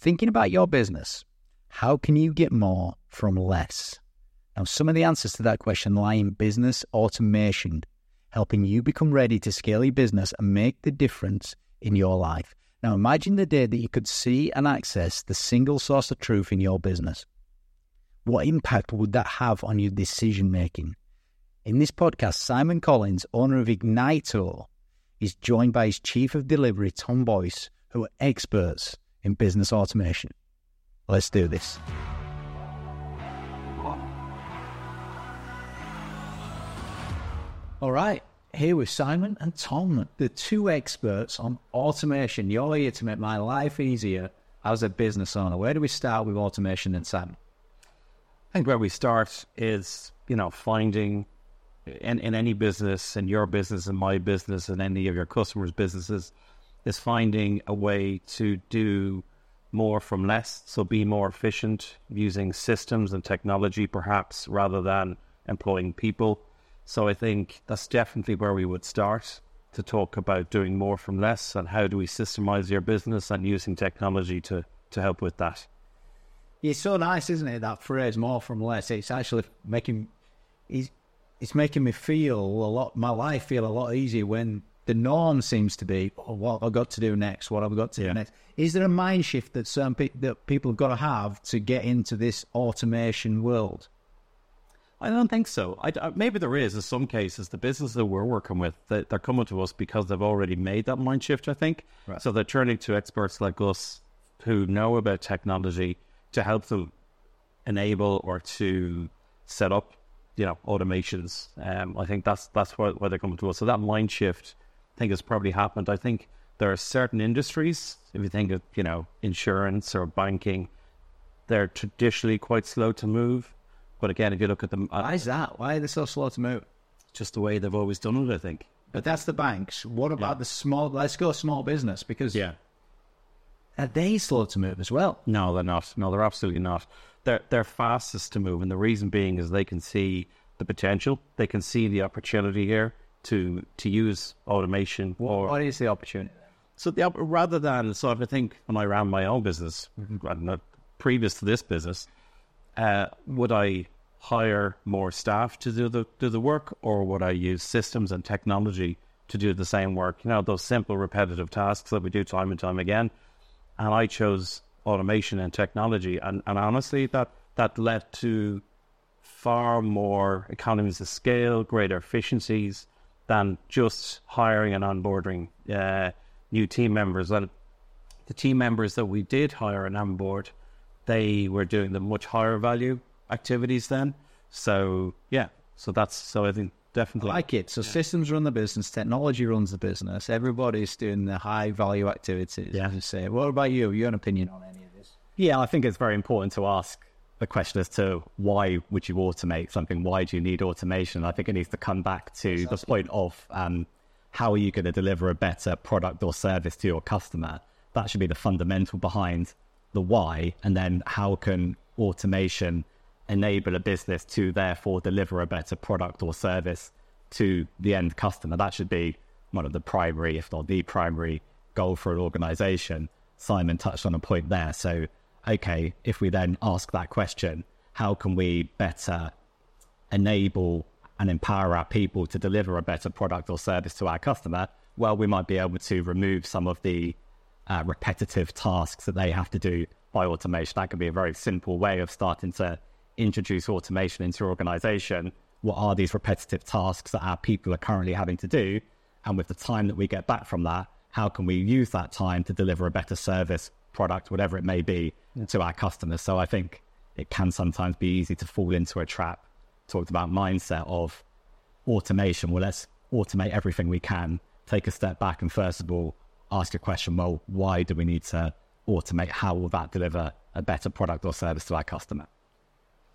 Thinking about your business, how can you get more from less? Now, some of the answers to that question lie in business automation, helping you become ready to scale your business and make the difference in your life. Now, imagine the day that you could see and access the single source of truth in your business. What impact would that have on your decision making? In this podcast, Simon Collins, owner of Ignyto, is joined by his chief of delivery, Tom Boyce, who are experts in business automation. Let's do this. All right, here with Simon and Tom, the two experts on automation. You're here to make my life easier as a business owner. Where do we start with automation and Simon? I think where we start is, you know, finding in, in any business, in your business, in my business, and any of your customers' businesses, is finding a way to do more from less. So be more efficient using systems and technology, perhaps, rather than employing people. So I think that's definitely where we would start to talk about doing more from less and how do we systemize your business and using technology to, to help with that. It's so nice, isn't it? That phrase, more from less. It's actually making it's, it's making me feel a lot. My life feel a lot easier when the norm seems to be oh, what I've got to do next. What I've got to yeah. do next. Is there a mind shift that some pe- that people have got to have to get into this automation world? I don't think so. I, maybe there is in some cases. The businesses that we're working with, they, are coming to us because they've already made that mind shift. I think right. so. They're turning to experts like us who know about technology to help them enable or to set up, you know, automations. Um, I think that's that's why, why they're coming to us. So that mind shift, I think, has probably happened. I think there are certain industries. If you think of, you know, insurance or banking, they're traditionally quite slow to move but again, if you look at them, uh, why is that? Why are they so slow to move? Just the way they've always done it, I think. But that's the banks. What about yeah. the small? Let's go small business because yeah, are they slow to move as well? No, they're not. No, they're absolutely not. They're they're fastest to move, and the reason being is they can see the potential. They can see the opportunity here to to use automation. Or, what is the opportunity? So the rather than so if I think when I ran my own business, not previous to this business, uh, would I hire more staff to do the do the work, or would I use systems and technology to do the same work? You know, those simple repetitive tasks that we do time and time again. And I chose automation and technology, and, and honestly, that that led to far more economies of scale, greater efficiencies than just hiring and onboarding uh, new team members. And the team members that we did hire and onboard they were doing the much higher value activities then. So yeah, so that's so I think definitely I like it. So yeah. systems run the business, technology runs the business. Everybody's doing the high value activities. Yeah. As say, what about you? Your opinion on any of this? Yeah, I think it's very important to ask the question as to why would you automate something? Why do you need automation? I think it needs to come back to the point of um, how are you going to deliver a better product or service to your customer? That should be the fundamental behind the why, and then how can automation enable a business to therefore deliver a better product or service to the end customer. That should be one of the primary, if not the primary, goal for an organization. Simon touched on a point there. So, okay, if we then ask that question, how can we better enable and empower our people to deliver a better product or service to our customer? Well, we might be able to remove some of the uh, repetitive tasks that they have to do by automation. That can be a very simple way of starting to introduce automation into your organization. What are these repetitive tasks that our people are currently having to do? And with the time that we get back from that, how can we use that time to deliver a better service, product, whatever it may be, to our customers? So I think it can sometimes be easy to fall into a trap. Talked about mindset of automation. Well, let's automate everything we can. Take a step back and first of all, ask a question, well, why do we need to automate? How will that deliver a better product or service to our customer?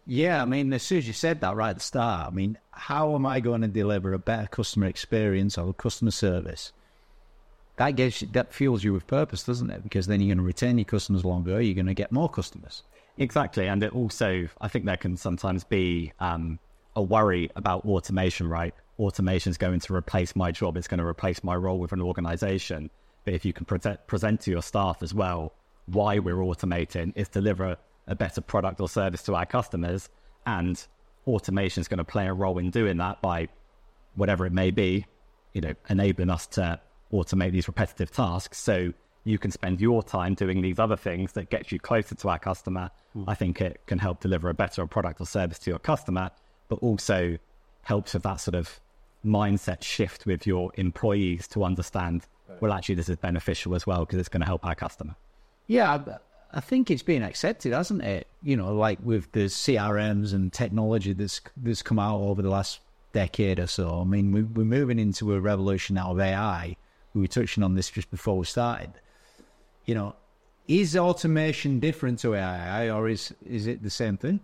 Yeah, I mean, as soon as you said that right at the start, I mean, how am I going to deliver a better customer experience or customer service? That gives you, that fuels you with purpose, doesn't it? Because then you're going to retain your customers longer. You're going to get more customers. Exactly, and it also, I think there can sometimes be um, a worry about automation. Right, automation is going to replace my job. It's going to replace my role with an organization. But if you can present, present to your staff as well, why we're automating is deliver a better product or service to our customers, and automation is going to play a role in doing that by whatever it may be, you know, enabling us to automate these repetitive tasks. So you can spend your time doing these other things that get you closer to our customer. Mm. I think it can help deliver a better product or service to your customer, but also helps with that sort of mindset shift with your employees to understand, well, actually, this is beneficial as well because it's going to help our customer. Yeah, I think it's been accepted, hasn't it? You know, like with the CRMs and technology that's that's come out over the last decade or so. I mean, we, we're moving into a revolution now of AI. We were touching on this just before we started. You know, is automation different to AI, or is is it the same thing?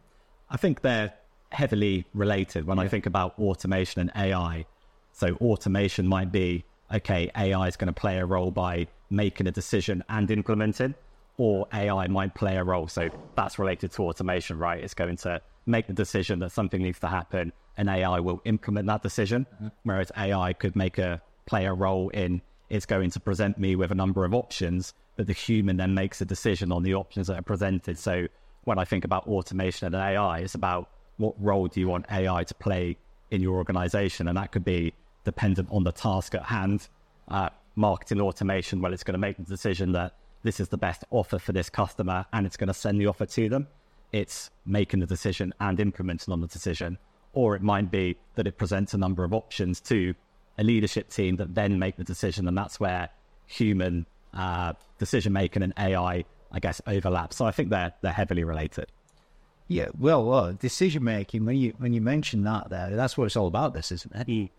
I think they're heavily related when yeah. I think about automation and AI. So automation might be okay, AI is going to play a role by making a decision and implementing, or AI might play a role. So that's related to automation, right? It's going to make the decision that something needs to happen, and AI will implement that decision. Mm-hmm. Whereas AI could make a play a role in it's going to present me with a number of options, but the human then makes a decision on the options that are presented. So when I think about automation and AI, it's about what role do you want AI to play in your organization? And that could be dependent on the task at hand. Uh, marketing automation, well, it's going to make the decision that this is the best offer for this customer and it's going to send the offer to them. It's making the decision and implementing on the decision. Or it might be that it presents a number of options to a leadership team that then make the decision. And that's where human uh, decision making and AI, I guess, overlap. So I think they're, they're heavily related. Yeah, well, uh, decision making. When you when you mention that, there, that's what it's all about. This isn't it? Mm.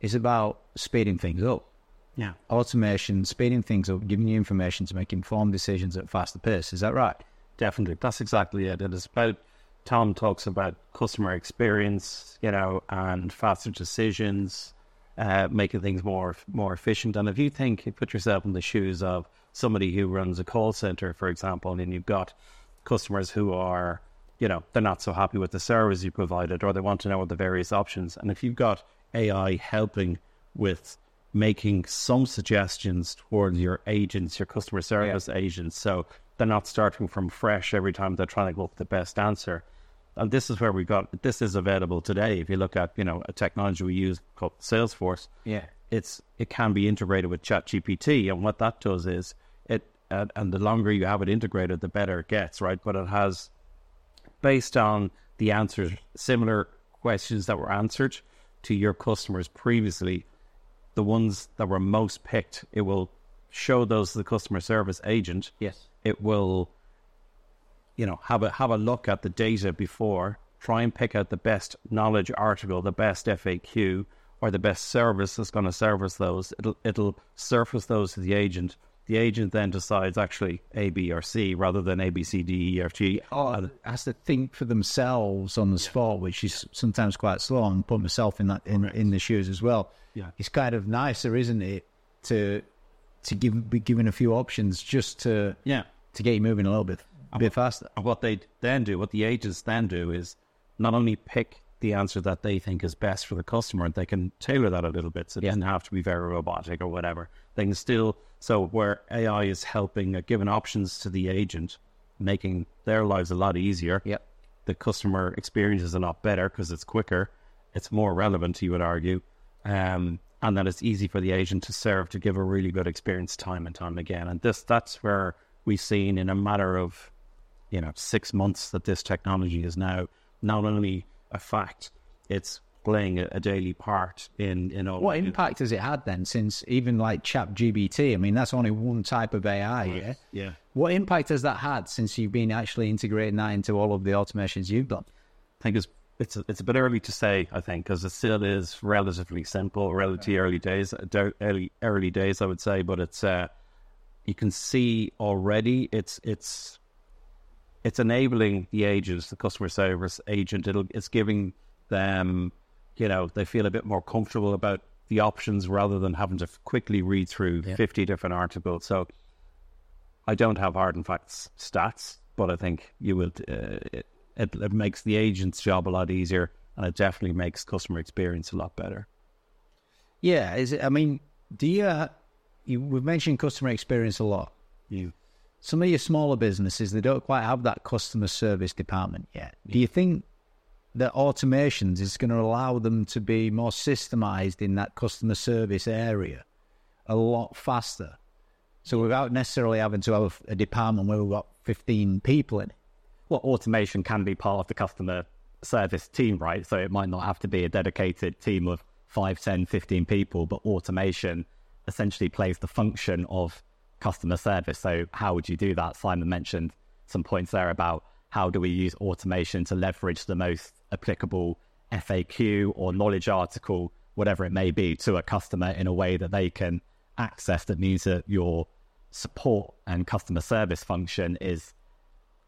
It's about speeding things up. Yeah, automation, speeding things up, giving you information to make informed decisions at faster pace. Is that right? Definitely, that's exactly it. It is about. Tom talks about customer experience, you know, and faster decisions, uh, making things more more efficient. And if you think, you put yourself in the shoes of somebody who runs a call center, for example, and you've got customers who are you know, they're not so happy with the service you provided or they want to know what the various options. And if you've got AI helping with making some suggestions towards your agents, your customer service yeah. agents, so they're not starting from fresh every time they're trying to go up the best answer. And this is where we got this is available today. If you look at, you know, a technology we use called Salesforce, yeah, it's it can be integrated with ChatGPT, and what that does is it and, and the longer you have it integrated, the better it gets, right? But it has based on the answers, similar questions that were answered to your customers previously, the ones that were most picked, it will show those to the customer service agent. Yes. It will, you know, have a have a look at the data before, try and pick out the best knowledge article, the best FAQ, or the best service that's going to service those. It'll it'll surface those to the agent the agent then decides actually A, B, or C rather than A, B, C, D, E, F, G. Oh, has to think for themselves on the spot, which is sometimes quite slow. And put myself in that in, in the shoes as well. Yeah, it's kind of nicer, isn't it, to to give be given a few options just to yeah to get you moving a little bit a bit faster. And what they then do, what the agents then do, is not only pick the answer that they think is best for the customer, and they can tailor that a little bit, so it yeah. doesn't have to be very robotic or whatever. They can still so where AI is helping, uh, giving options to the agent, making their lives a lot easier. Yep. The customer experience is a lot better because it's quicker, it's more relevant. You would argue, um, and that it's easy for the agent to serve to give a really good experience time and time again. And this that's where we've seen in a matter of you know six months that this technology is now not only a fact, it's playing a, a, daily part in in all. What impact has it had then? Since even like ChatGPT, I mean, that's only one type of AI. Yeah. Yeah. What impact has that had since you've been actually integrating that into all of the automations you've done? I think it's it's a, it's a bit early to say. I think because it still is relatively simple, relatively early days, early early days, I would say. But it's uh, you can see already it's it's it's enabling the agents, the customer service agent. It'll it's giving them you know, they feel a bit more comfortable about the options rather than having to quickly read through yeah. 50 different articles. So I don't have hard and facts stats, but I think you would, uh, it, it, it, makes the agent's job a lot easier and it definitely makes customer experience a lot better. Yeah. Is it, I mean, do you, uh, you we've mentioned customer experience a lot. You, some of your smaller businesses they don't quite have that customer service department yet. Do you think that automations is going to allow them to be more systemized in that customer service area a lot faster? So without necessarily having to have a department where we've got 15 people in it. Well, automation can be part of the customer service team, right? So it might not have to be a dedicated team of 5, 10, 15 people, but automation essentially plays the function of customer service. So how would you do that? Simon mentioned some points there about how do we use automation to leverage the most applicable FAQ or knowledge article, whatever it may be, to a customer in a way that they can access that means that your support and customer service function is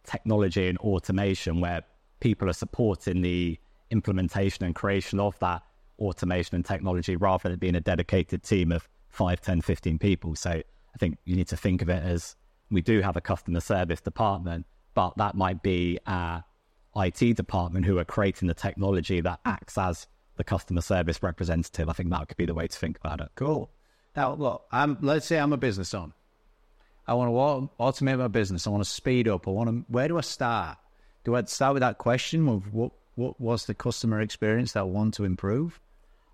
technology and automation where people are supporting the implementation and creation of that automation and technology rather than being a dedicated team of 5, 10, 15 people. So I think you need to think of it as we do have a customer service department, but that might be our IT department who are creating the technology that acts as the customer service representative. I think that could be the way to think about it. Cool. Now, look, I'm, let's say I'm a business owner. I want to automate my business. I want to speed up. I want to. Where do I start? Do I start with that question of what what was the customer experience that I want to improve?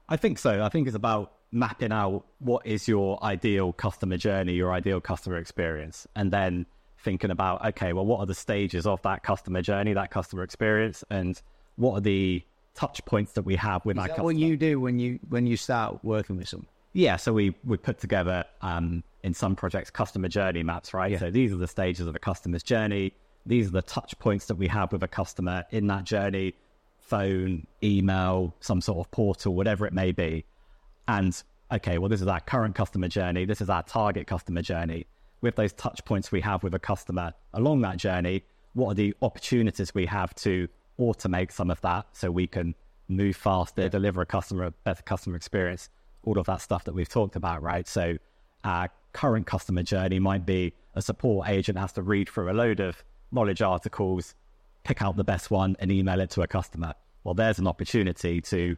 I think so. I think it's about mapping out what is your ideal customer journey, your ideal customer experience, and then thinking about okay, well, what are the stages of that customer journey, that customer experience, and what are the touch points that we have with is our that customer? What you do when you when you start working with someone? Yeah, so we we put together um, in some projects customer journey maps, right? Yeah. So these are the stages of a customer's journey. These are the touch points that we have with a customer in that journey: phone, email, some sort of portal, whatever it may be. And okay, well, this is our current customer journey. This is our target customer journey. With those touch points we have with a customer along that journey, what are the opportunities we have to automate some of that so we can move faster, deliver a customer a better customer experience, all of that stuff that we've talked about, right? So our current customer journey might be a support agent has to read through a load of knowledge articles, pick out the best one and email it to a customer. Well, there's an opportunity to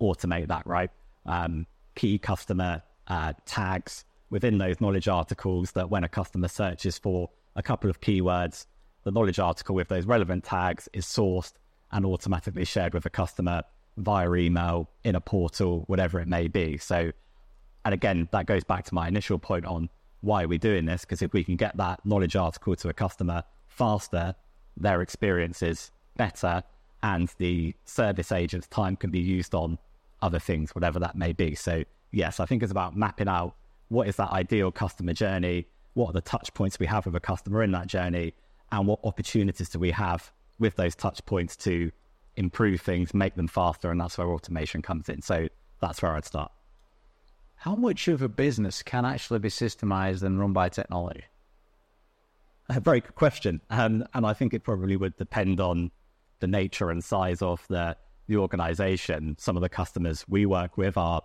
automate that, right? Um, key customer uh, tags within those knowledge articles that when a customer searches for a couple of keywords, the knowledge article with those relevant tags is sourced and automatically shared with a customer via email, in a portal, whatever it may be. So, and again, that goes back to my initial point on why we're we doing this? Because if we can get that knowledge article to a customer faster, their experience is better, and the service agent's time can be used on other things, whatever that may be. So, yes, I think it's about mapping out what is that ideal customer journey, what are the touch points we have with a customer in that journey, and what opportunities do we have with those touch points to improve things, make them faster, and that's where automation comes in. So that's where I'd start. How much of a business can actually be systemized and run by technology? A very good question, um, and I think it probably would depend on the nature and size of the the organization. Some of the customers we work with are,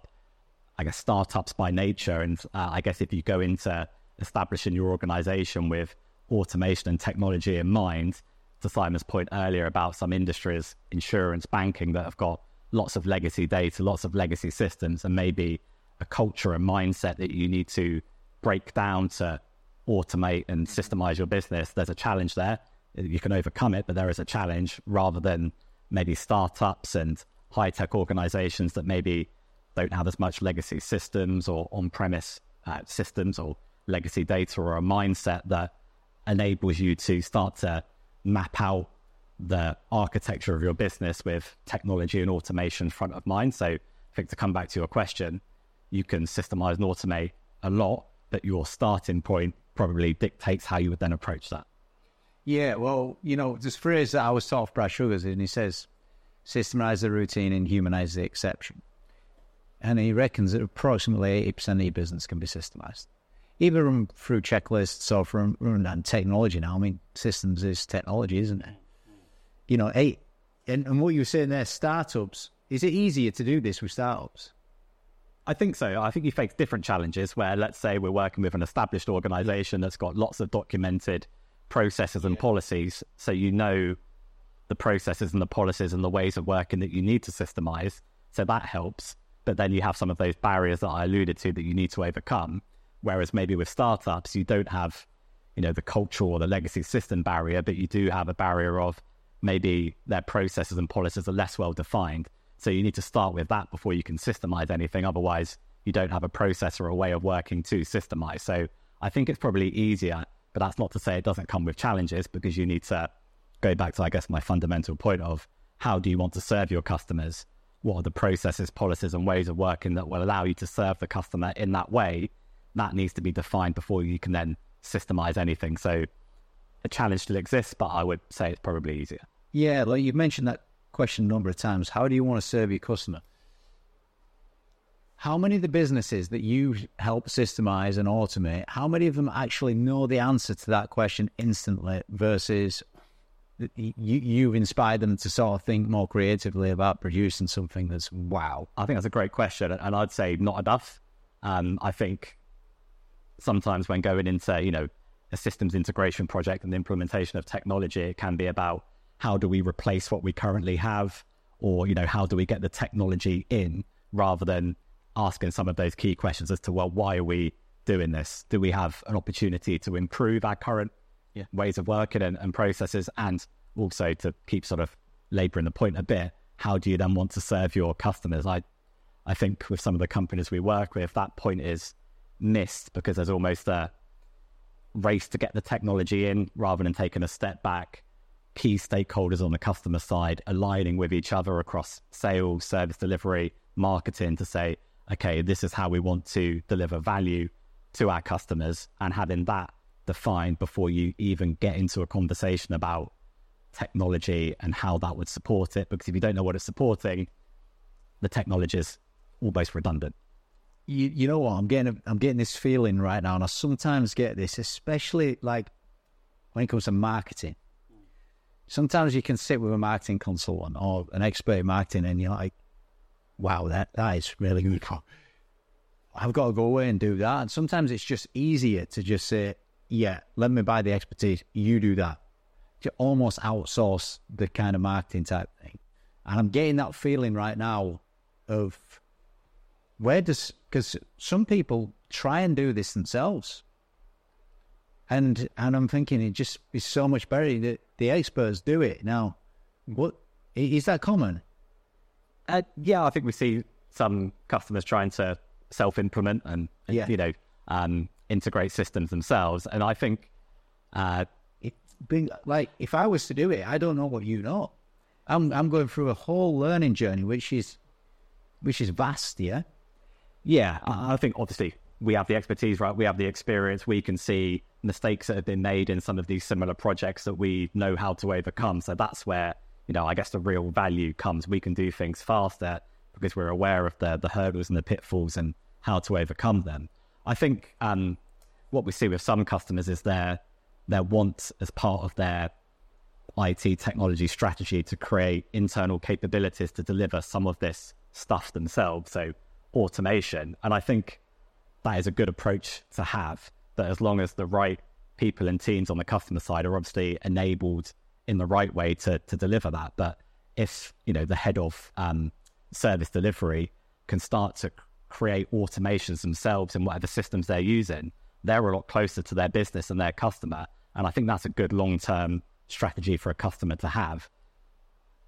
I guess, startups by nature, and uh, I guess if you go into establishing your organization with automation and technology in mind, to Simon's point earlier about some industries, insurance, banking, that have got lots of legacy data, lots of legacy systems, and maybe a culture and mindset that you need to break down to automate and systemize your business. There's a challenge there. You can overcome it, but there is a challenge rather than maybe startups and high tech organizations that maybe don't have as much legacy systems or on premise uh, systems or legacy data or a mindset that enables you to start to map out the architecture of your business with technology and automation front of mind. So, I think to come back to your question, you can systemize and automate a lot, but your starting point probably dictates how you would then approach that. Yeah, well, you know, this phrase that I was taught Brad Sugars, and he says, systemize the routine and humanize the exception. And he reckons that approximately 80% of your business can be systemized. even through checklists or from and technology now. I mean, systems is technology, isn't it? You know, eight, and, and what you were saying there, startups, is it easier to do this with startups? I think so. I think you face different challenges where, let's say, we're working with an established organization that's got lots of documented processes and policies. So you know the processes and the policies and the ways of working that you need to systemize. So that helps. But then you have some of those barriers that I alluded to that you need to overcome. Whereas maybe with startups, you don't have you know, the cultural or the legacy system barrier, but you do have a barrier of maybe their processes and policies are less well defined. So you need to start with that before you can systemize anything. Otherwise, you don't have a process or a way of working to systemize. So I think it's probably easier, but that's not to say it doesn't come with challenges because you need to go back to, I guess, my fundamental point of how do you want to serve your customers? What are the processes, policies, and ways of working that will allow you to serve the customer in that way? That needs to be defined before you can then systemize anything. So a challenge still exists, but I would say it's probably easier. Yeah, like you've mentioned that question a number of times. How do you want to serve your customer? How many of the businesses that you help systemize and automate, how many of them actually know the answer to that question instantly versus you, you've inspired them to sort of think more creatively about producing something that's wow? I think that's a great question. And I'd say not enough. Um, I think sometimes when going into, you know, a systems integration project and the implementation of technology, it can be about how do we replace what we currently have or, you know, how do we get the technology in rather than asking some of those key questions as to, well, why are we doing this? Do we have an opportunity to improve our current yeah. ways of working and, and processes? And also to keep sort of laboring the point a bit, how do you then want to serve your customers? I, I think with some of the companies we work with, that point is missed because there's almost a race to get the technology in rather than taking a step back. Key stakeholders on the customer side aligning with each other across sales, service delivery, marketing to say, okay, this is how we want to deliver value to our customers and having that defined before you even get into a conversation about technology and how that would support it. Because if you don't know what it's supporting, the technology is almost redundant. You, you know what? I'm getting I'm getting this feeling right now, and I sometimes get this, especially like when it comes to marketing. Sometimes you can sit with a marketing consultant or an expert in marketing, and you're like, wow, that, that is really good. I've got to go away and do that. And sometimes it's just easier to just say, yeah, let me buy the expertise. You do that. To almost outsource the kind of marketing type thing. And I'm getting that feeling right now of where does, because some people try and do this themselves. And and I'm thinking it just is so much better that the experts do it. Now, what is that common? Uh, yeah, I think we see some customers trying to self-implement and yeah. you know um, integrate systems themselves, and I think uh, it's been like if I was to do it, I don't know what you know. I'm I'm going through a whole learning journey, which is which is vast. Yeah, yeah. I, I think obviously we have the expertise, right? We have the experience. We can see mistakes that have been made in some of these similar projects that we know how to overcome. So that's where you know, I guess the real value comes. We can do things faster because we're aware of the the hurdles and the pitfalls and how to overcome them. I think um, what we see with some customers is their their want as part of their IT technology strategy to create internal capabilities to deliver some of this stuff themselves. So automation, and I think that is a good approach to have. That as long as the right people and teams on the customer side are obviously enabled in the right way to to deliver that. But if you know the head of um, service delivery can start to create automations themselves in whatever systems they're using, they're a lot closer to their business and their customer. And I think that's a good long term strategy for a customer to have.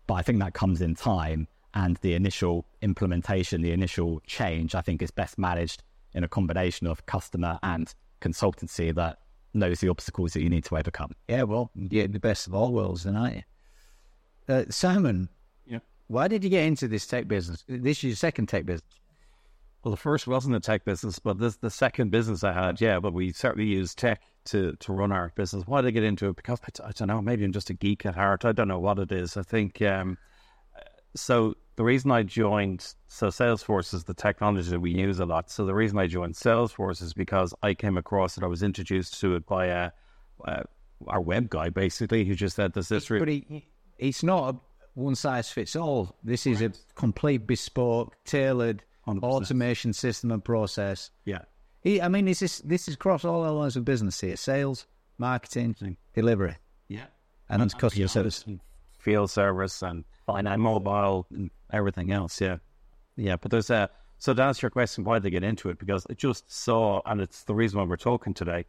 But I think that comes in time and the initial implementation, the initial change, I think is best managed in a combination of customer and consultancy that knows the obstacles that you need to overcome. Yeah, well, yeah, the best of all worlds, then, aren't you? Uh, Simon, yeah. why did you get into this tech business? This is your second tech business. Well, the first wasn't a tech business, but this the second business I had. Yeah, but we certainly use tech to to run our business. Why did I get into it? Because I don't know. Maybe I'm just a geek at heart. I don't know what it is. I think um, so the reason I joined, so Salesforce is the technology that we use a lot. So the reason I joined Salesforce is because I came across it. I was introduced to it by a, uh, our web guy, basically, who just said, "Does this?" But he, it's not a one size fits all. This is right. a complete bespoke, tailored 100%. automation system and process. Yeah. He, I mean, this is this is across all our lines of business here: sales, marketing, delivery. Yeah. And, and customer service, field service, and finance, mobile, and everything else. Yeah, yeah. But there's a so to answer your question, why did they get into it? Because I just saw, and it's the reason why we're talking today.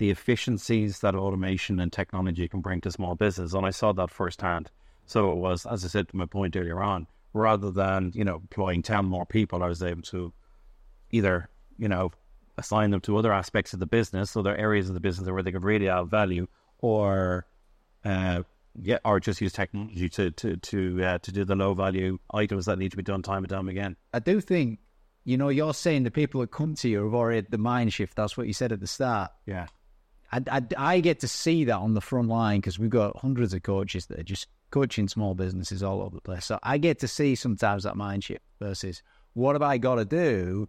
the efficiencies that automation and technology can bring to small business. And I saw that firsthand. So it was, as I said to my point earlier on, rather than, you know, employing 10 more people, I was able to either, you know, assign them to other aspects of the business, other areas of the business where they could really add value, or uh, yeah, or just use technology to to to uh, to do the low value items that need to be done time and time again. I do think, you know, you're saying the people that come to you have already had the mind shift. That's what you said at the start. Yeah, I, I, I get to see that on the front line because we've got hundreds of coaches that are just coaching small businesses all over the place. So I get to see sometimes that mind shift versus what have I got to do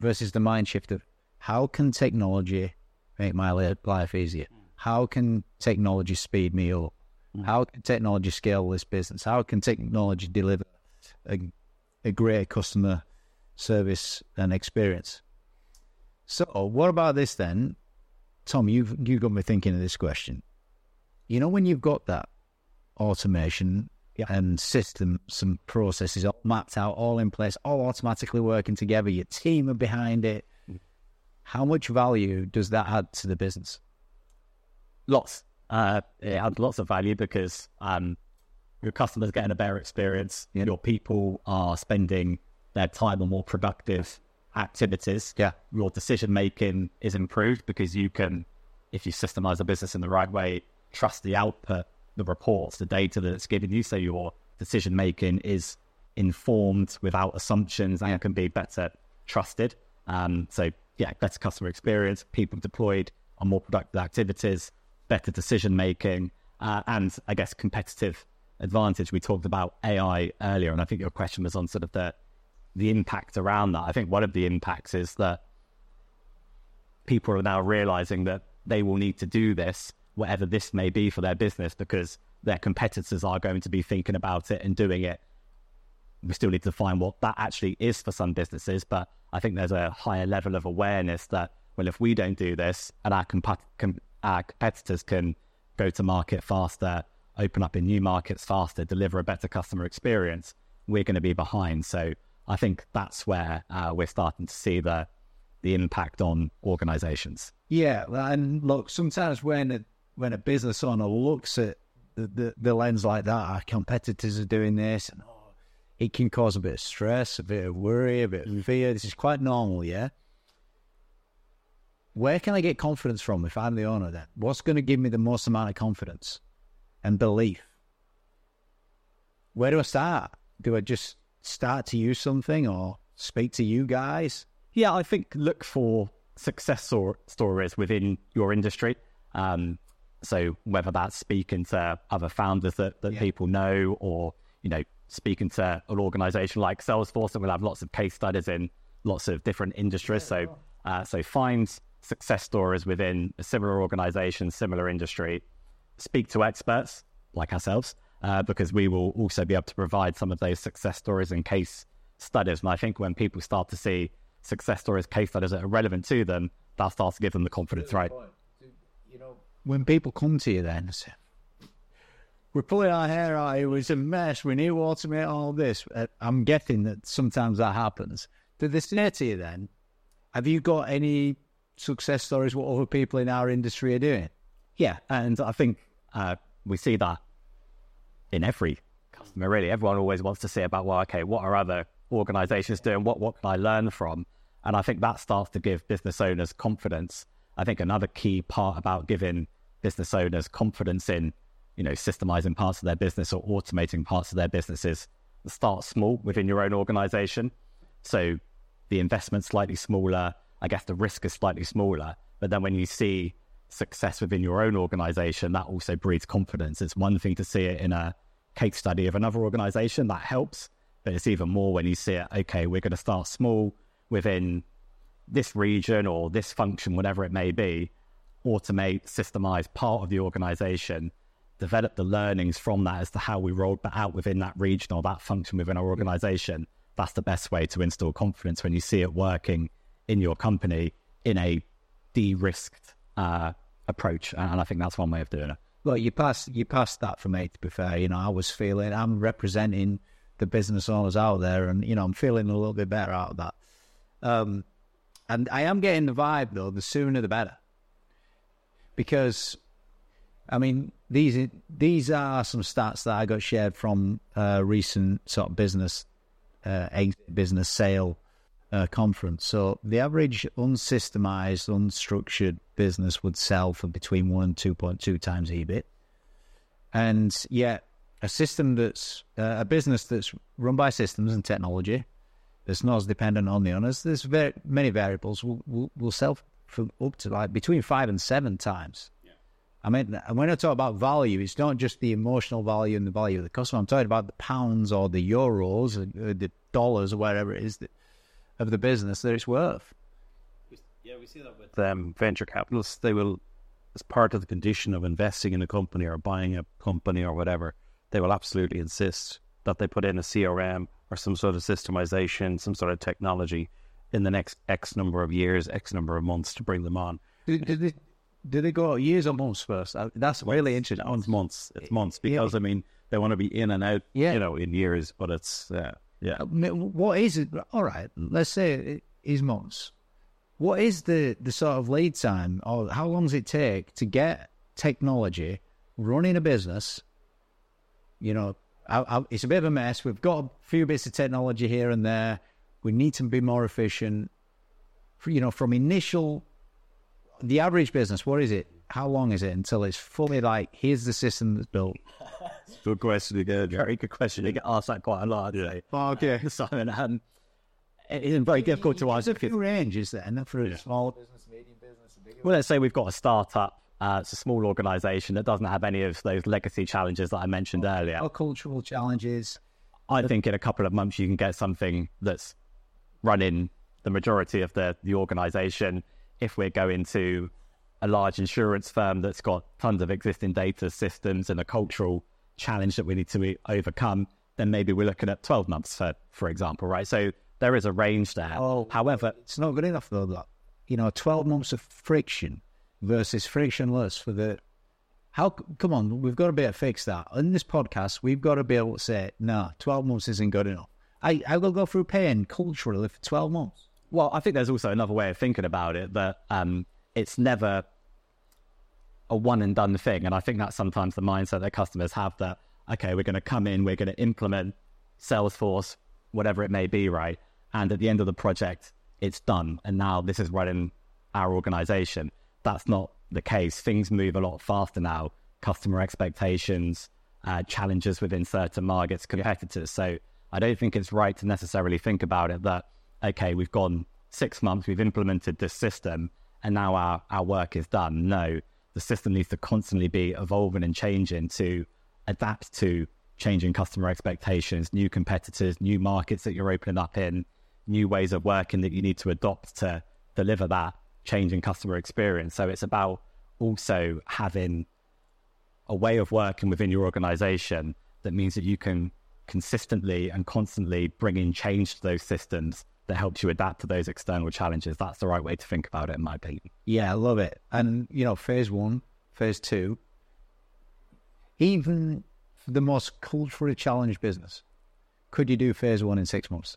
versus the mind shift of how can technology make my life easier? How can technology speed me up? Mm. How can technology scale this business? How can technology deliver a, a great customer service and experience? So, what about this then? Tom, you've you got me thinking of this question. You know, when you've got that automation Yeah. and system, some processes all mapped out, all in place, all automatically working together, your team are behind it. Mm. How much value does that add to the business? Lots. Uh, it adds lots of value because um, your customers getting a better experience. Yeah. Your people are spending their time on more productive activities. Yeah. Your decision making is improved because you can, if you systemize a business in the right way, trust the output, the reports, the data that it's giving you. So your decision making is informed without assumptions and can be better trusted. Um, so yeah, better customer experience, people deployed on more productive activities, better decision making, uh, and I guess competitive advantage. We talked about AI earlier, and I think your question was on sort of the the impact around that. I think one of the impacts is that people are now realizing that they will need to do this, whatever this may be for their business, because their competitors are going to be thinking about it and doing it. We still need to find what that actually is for some businesses, but I think there's a higher level of awareness that, well, if we don't do this and our, compa- com- our competitors can go to market faster, open up in new markets faster, deliver a better customer experience, we're going to be behind. So I think that's where uh, we're starting to see the the impact on organizations. Yeah, and look, sometimes when a, when a business owner looks at the, the, the lens like that, our competitors are doing this, and oh, it can cause a bit of stress, a bit of worry, a bit of fear. This is quite normal, yeah. Where can I get confidence from if I'm the owner? Then what's going to give me the most amount of confidence and belief? Where do I start? Do I just start to use something or speak to you guys? Yeah, I think look for success stor- stories within your industry. Um, so whether that's speaking to other founders that, that Yeah. people know, or you know, speaking to an organization like Salesforce, that will have lots of case studies in lots of different industries. so, uh, so find success stories within a similar organization, similar industry. Speak to experts like ourselves, uh, because we will also be able to provide some of those success stories and case studies. And I think when people start to see success stories, case studies that are relevant to them, that starts to give them the confidence, right? when people come to you then and say, we're pulling our hair out, it was a mess, we need to automate all this. Uh, I'm guessing that sometimes that happens. Did they say to you then, have you got any success stories what other people in our industry are doing? Yeah, and I think uh, we see that in every customer. Really, everyone always wants to see about well, okay, what are other organisations doing? What what can I learn from? And I think that starts to give business owners confidence. I think another key part about giving business owners confidence in, you know, systemizing parts of their business or automating parts of their businesses start small within your own organisation. So the investment's slightly smaller. I guess the risk is slightly smaller. But then when you see success within your own organization, that also breeds confidence. It's one thing to see it in a case study of another organization, that helps. But it's even more when you see it, okay, we're going to start small within this region or this function, whatever it may be, automate, systemize part of the organization, develop the learnings from that as to how we roll that out within that region or that function within our organization. That's the best way to install confidence when you see it working in your company in a de-risked uh, approach. And I think that's one way of doing it. Well, you passed you passed that for me. To be fair, you know, I was feeling I'm representing the business owners out there, and you know, I'm feeling a little bit better out of that. Um, and I am getting the vibe though. The sooner the better. because I mean these these are some stats that I got shared from a recent sort of business uh, business sale uh, conference. So the average unsystemized, unstructured business would sell for between one and two point two times EBIT, and yet a system that's uh, a business that's run by systems and technology that's not as dependent on the owners. There's very many variables will will, will sell for up to like between five and seven times. I mean, when I talk about value, it's not just the emotional value and the value of the customer. I'm talking about the pounds or the euros or the dollars or whatever it is that, of the business that it's worth. Yeah, we see that with um, venture capitalists. They will, as part of the condition of investing in a company or buying a company or whatever, they will absolutely insist that they put in a CRM or some sort of systemization, some sort of technology in the next X number of years, X number of months to bring them on. Do, do, they, do they go years or months first? Uh, That's really interesting. It's months. It's months because I mean they want to be in and out, Yeah. you know, in years. But it's uh, yeah. Uh, what is it? All right, let's say it is months. What is the, the sort of lead time, or how long does it take to get technology running a business? You know, I, I, it's a bit of a mess. We've got a few bits of technology here and there. We need to be more efficient. You know, from initial, the average business, what is it? How long is it until it's fully like, here's the system that's built? Good question again. Very good question. You get asked that quite a lot, I'd say. Okay. Simon, um, it isn't very difficult to There's answer. a few ranges there, and for a small business, medium business, a bigger Well, let's say we've got a startup. Uh, it's a small organisation that doesn't have any of those legacy challenges that I mentioned earlier. Or cultural challenges. I think in a couple of months you can get something that's running the majority of the, the organisation. If we're going to a large insurance firm that's got tons of existing data systems and a cultural challenge that we need to overcome, then maybe we're looking at 12 months, for, for example, right? So there is a range there. Oh, However, It's not good enough though. That you know, twelve months of friction versus frictionless for the. How come on? We've got to be able to fix that. In this podcast, we've got to be able to say, no, twelve months isn't good enough. I I will go through pain culturally for twelve months. Well, I think there's also another way of thinking about it that um, it's never a one and done thing. And I think that's sometimes the mindset that customers have that, okay, we're going to come in, we're going to implement Salesforce, whatever it may be, right? And at the end of the project, it's done. And now this is running our organization. That's not the case. Things move a lot faster now. Customer expectations, uh, challenges within certain markets, competitors. So I don't think it's right to necessarily think about it that, okay, we've gone six months, we've implemented this system, and now our, our work is done. No, the system needs to constantly be evolving and changing to adapt to changing customer expectations, new competitors, new markets that you're opening up in, new ways of working that you need to adopt to deliver that changing customer experience. So it's about also having a way of working within your organization that means that you can consistently and constantly bring in change to those systems that helps you adapt to those external challenges. That's the right way to think about it, in my opinion. Yeah, I love it. And you know, phase one, phase two, even for the most culturally challenged business, could you do phase one in six months?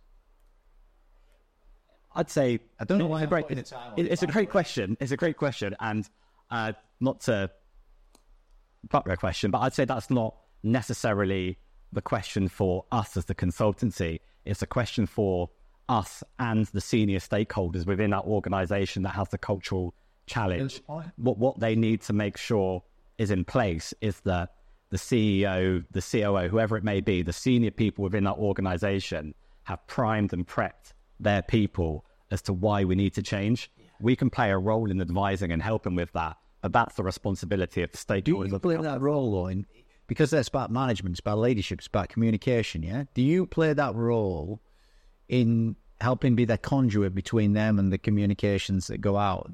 I'd say I don't know why it's great, it's, the time on it- it, it's a great question. It's a great question, and uh, not to butt a question, but I'd say that's not necessarily the question for us as the consultancy. It's a question for us and the senior stakeholders within that organisation that has the cultural challenge. What what they need to make sure is in place is that the CEO, the COO, whoever it may be, the senior people within that organisation have primed and prepped their people as to why we need to change. We can play a role in advising and helping with that, but that's the responsibility of the Do you play that role though? In, because that's about management, it's about leadership, it's about communication. Yeah. Do you play that role in helping be the conduit between them and the communications that go out?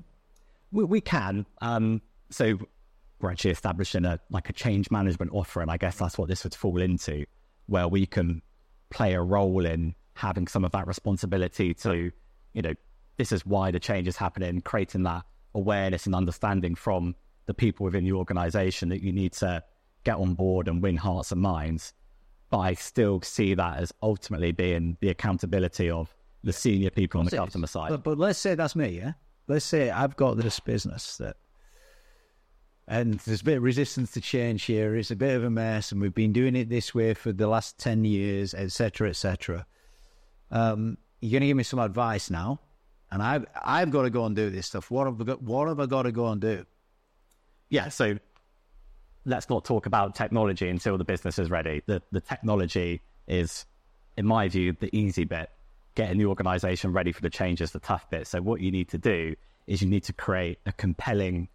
We, we can. Um, so we're actually establishing a like a change management offer, and I guess that's what this would fall into, where we can play a role in having some of that responsibility to, you know, this is why the change is happening, creating that awareness and understanding from the people within the organization that you need to get on board and win hearts and minds. But I still see that as ultimately being the accountability of the senior people on the customer side. But, but let's say that's me, yeah? Let's say I've got this business that and there's a bit of resistance to change here. It's a bit of a mess, and we've been doing it this way for the last ten years, etc., etc. Um, you're going to give me some advice now, and I've I've got to go and do this stuff. What have I got? What have I got to go and do? Yeah, so let's not talk about technology until the business is ready. The the technology is, in my view, the easy bit. Getting the organization ready for the changes, the tough bit. So what you need to do is you need to create a compelling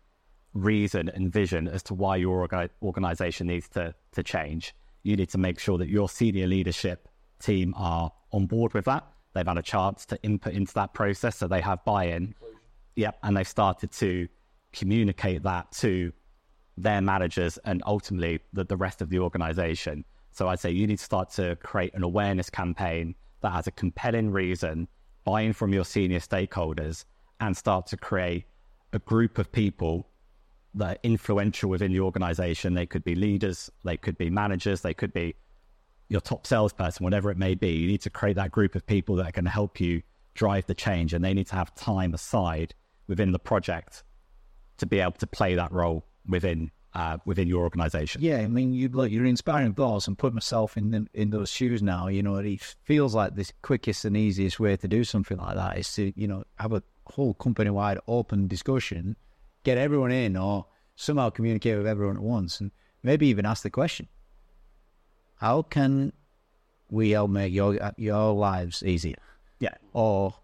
reason and vision as to why your orga- organization needs to to change. You need to make sure that your senior leadership team are on board with that. They've had a chance to input into that process, so they have buy-in. Yep, and they've started to communicate that to their managers and ultimately the, the rest of the organization. So I'd say you need to start to create an awareness campaign that has a compelling reason, buy-in from your senior stakeholders, and start to create a group of people that are influential within the organization. They could be leaders, they could be managers, they could be your top salesperson, whatever it may be. You need to create that group of people that are going to help you drive the change, and they need to have time aside within the project to be able to play that role within uh, within your organization. Yeah, I mean, you look, you're inspiring thoughts, and put myself in the, in those shoes now. You know, it feels like the quickest and easiest way to do something like that is to you know have a whole company wide open discussion, get everyone in, or somehow communicate with everyone at once, and maybe even ask the question: How can we help make your your lives easier? Yeah. Or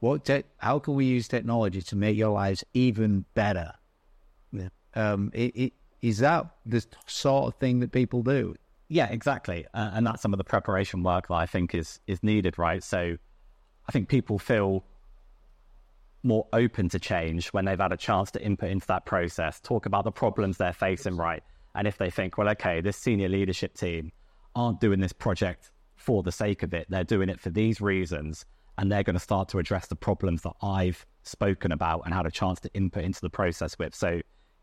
what? Te- how can we use technology to make your lives even better? Yeah. Um, it, it, is that the sort of thing that people do? Yeah, exactly. Uh, and that's some of the preparation work that I think is is needed, right? So I think people feel more open to change when they've had a chance to input into that process, talk about the problems they're facing, right? And if they think, well, okay, this senior leadership team aren't doing this project for the sake of it, they're doing it for these reasons, and they're going to start to address the problems that I've spoken about and had a chance to input into the process with. So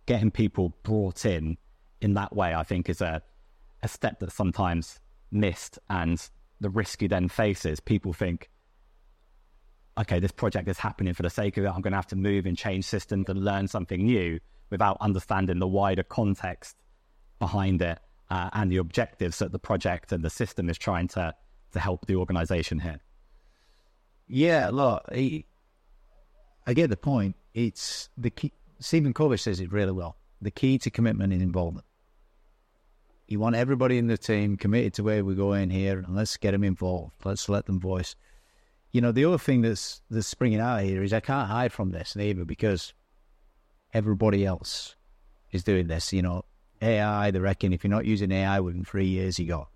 getting people brought in in that way, I think, is a, a step that's sometimes missed. And the risk you then face is people think, okay, this project is happening for the sake of it. I'm going to have to move and change systems and learn something new without understanding the wider context behind it uh, and the objectives that the project and the system is trying to to help the organization hit. Yeah, look, I get the point. It's the key. Stephen Covey says it really well. The key to commitment is involvement. You want everybody in the team committed to where we're going here, and let's get them involved. Let's let them voice. You know, the other thing that's that's springing out here is I can't hide from this either because everybody else is doing this. You know, AI. They reckon if you're not using AI within three years, you go.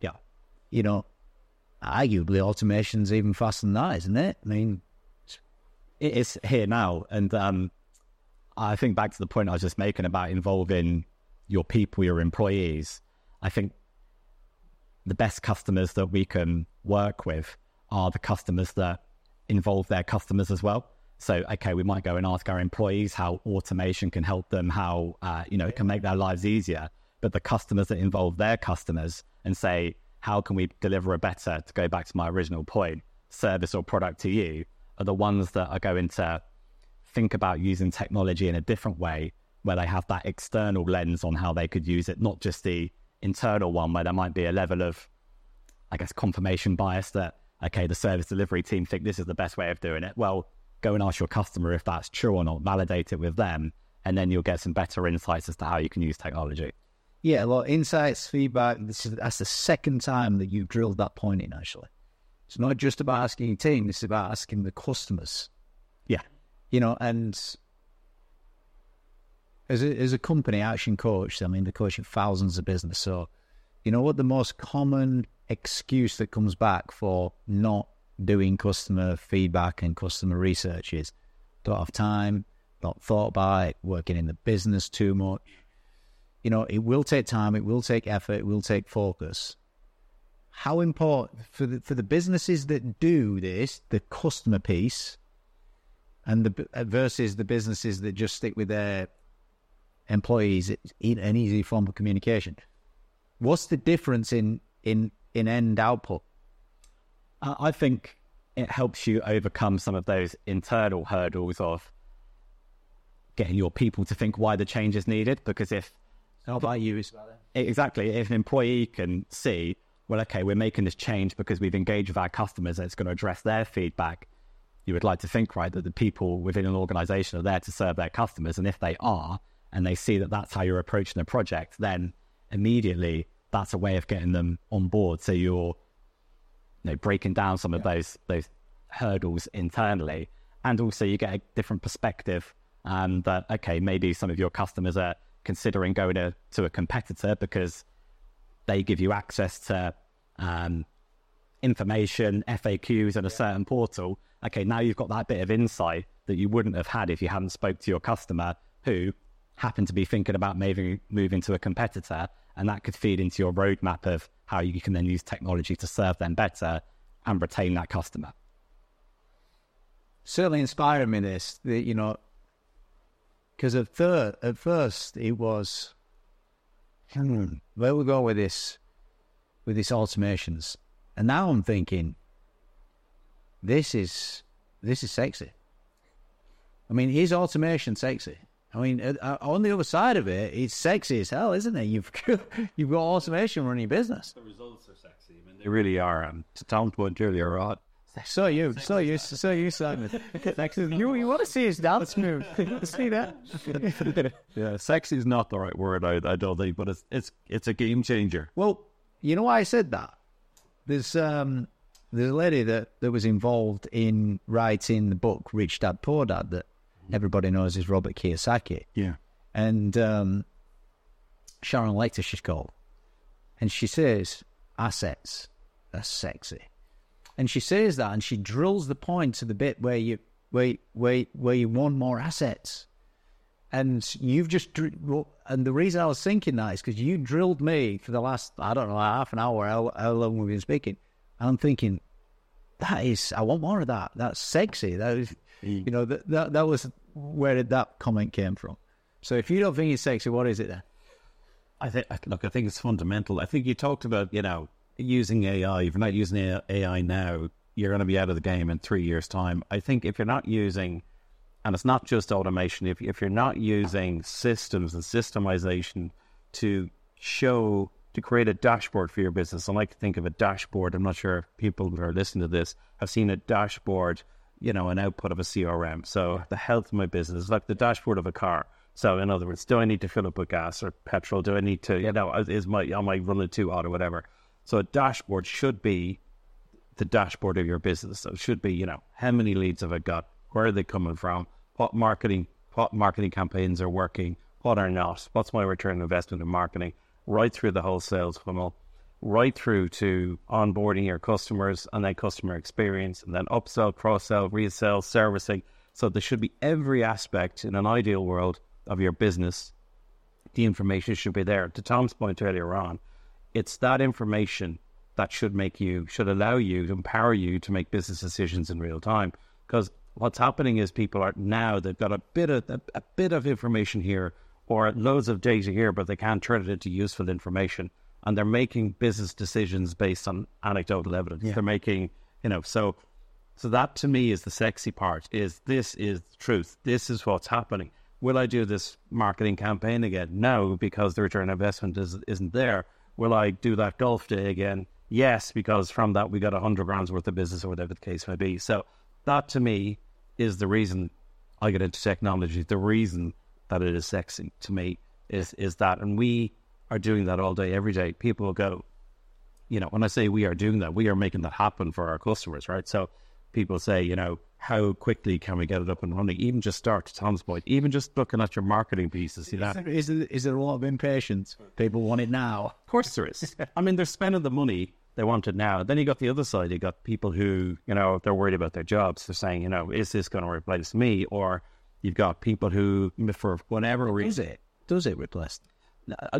Yeah. You know, arguably automation's even faster than that, isn't it? I mean, it is here now, and um, I think back to the point I was just making about involving your people, your employees. I think the best customers that we can work with are the customers that involve their customers as well. So, okay, we might go and ask our employees how automation can help them, how uh, you know it can make their lives easier. But the customers that involve their customers and say, how can we deliver a better, to go back to my original point, service or product to you, are the ones that are going to think about using technology in a different way, where they have that external lens on how they could use it, not just the internal one, where there might be a level of, I guess, confirmation bias that okay, the service delivery team think this is the best way of doing it. Well, go and ask your customer if that's true or not, validate it with them, and then you'll get some better insights as to how you can use technology. Yeah, well, insights, feedback, is, that's the second time that you've drilled that point in, actually. It's not just about asking your team, it's about asking the customers. You know, and as a, as a company, ActionCOACH, I mean, they're coaching thousands of business. So, you know what the most common excuse that comes back for not doing customer feedback and customer research is don't have time, not thought about it, working in the business too much. You know, it will take time, it will take effort, it will take focus. How important for the for the businesses that do this, the customer piece, and the uh, versus the businesses that just stick with their employees, it's an easy form of communication. What's the difference in in in end output? I think it helps you overcome some of those internal hurdles of getting your people to think why the change is needed. Because if How about you? exactly, if an employee can see, well, okay, we're making this change because we've engaged with our customers and it's going to address their feedback. You would like to think, right, that the people within an organization are there to serve their customers. And if they are, and they see that that's how you're approaching a project, then immediately that's a way of getting them on board. So you're you know, breaking down some of those those hurdles internally, and also you get a different perspective. Um, that okay, maybe some of your customers are considering going to, to a competitor because they give you access to um, information, FAQs, and a certain portal. Okay, now you've got that bit of insight that you wouldn't have had if you hadn't spoke to your customer who happened to be thinking about maybe moving to a competitor, and that could feed into your roadmap of how you can then use technology to serve them better and retain that customer. Certainly inspiring me this, you know, because at at first it was, hmm, where we go with this, with these automations, and now I'm thinking, this is this is sexy. I mean, is automation sexy? I mean, uh, on the other side of it, it's sexy as hell, isn't it? You've you've got automation running your business. The results are sexy. I mean, they really are. And to Tom's point earlier, Rod, So you, so you, so you, Simon. Sexy. You, you want to see his dance move? see that? yeah, sexy is not the right word, I, I don't think, but it's it's it's a game changer. Well, you know why I said that? There's um there's a lady that, that was involved in writing the book Rich Dad Poor Dad that everybody knows is Robert Kiyosaki. Yeah. And um, Sharon Lechter, she's called. And she says, assets, are sexy. And she says that and she drills the point to the bit where you where where where you want more assets. And you've just and the reason I was thinking that is because you drilled me for the last I don't know half an hour how, how long we've been speaking, and I'm thinking that is I want more of that. That's sexy. That is you know that that, that was where did that comment came from. So if you don't think it's sexy, what is it then? I think look, I think it's fundamental. I think you talked about you know using AI. If you're not using AI now, you're going to be out of the game in three years' time. I think if you're not using, and it's not just automation. If if you're not using systems and systemization to show to create a dashboard for your business, I like to think of a dashboard. I'm not sure if people who are listening to this have seen a dashboard. You know, an output of a CRM. So the health of my business is like the dashboard of a car. So in other words, do I need to fill up with gas or petrol? Do I need to, you know, is my am I running too hot or whatever? So a dashboard should be the dashboard of your business. So it should be, you know, how many leads have I got? Where are they coming from? What marketing what marketing campaigns are working? What are not? What's my return on investment in marketing? Right through the whole sales funnel, right through to onboarding your customers and then customer experience and then upsell, cross sell, resell, servicing. So there should be every aspect in an ideal world of your business. The information should be there. To Tom's point earlier on, it's that information that should make you, should allow you, to empower you to make business decisions in real time. Because what's happening is people are now they've got a bit of a, a bit of information here or loads of data here, but they can't turn it into useful information, and they're making business decisions based on anecdotal evidence. They're making, you know, so so that to me is the sexy part. Is this is the truth? This is what's happening. Will I do this marketing campaign again? No, because the return on investment is, isn't there. Will I do that golf day again? Yes, because from that we got a hundred grand's worth of business or whatever the case may be. So that to me is the reason I get into technology. The reason that it is sexy to me is is that, and we are doing that all day, every day. People go, you know, when I say we are doing that, we are making that happen for our customers, right? So people say, you know, how quickly can we get it up and running? Even just start to Tom's point, even just looking at your marketing pieces, you know. Is there, is there a lot of impatience? People want it now. Of course there is. I mean, they're spending the money. They want it now. Then you got the other side. You got people who, you know, they're worried about their jobs. They're saying, you know, is this going to replace me? Or you've got people who, for whatever Does reason, it? Does it replace?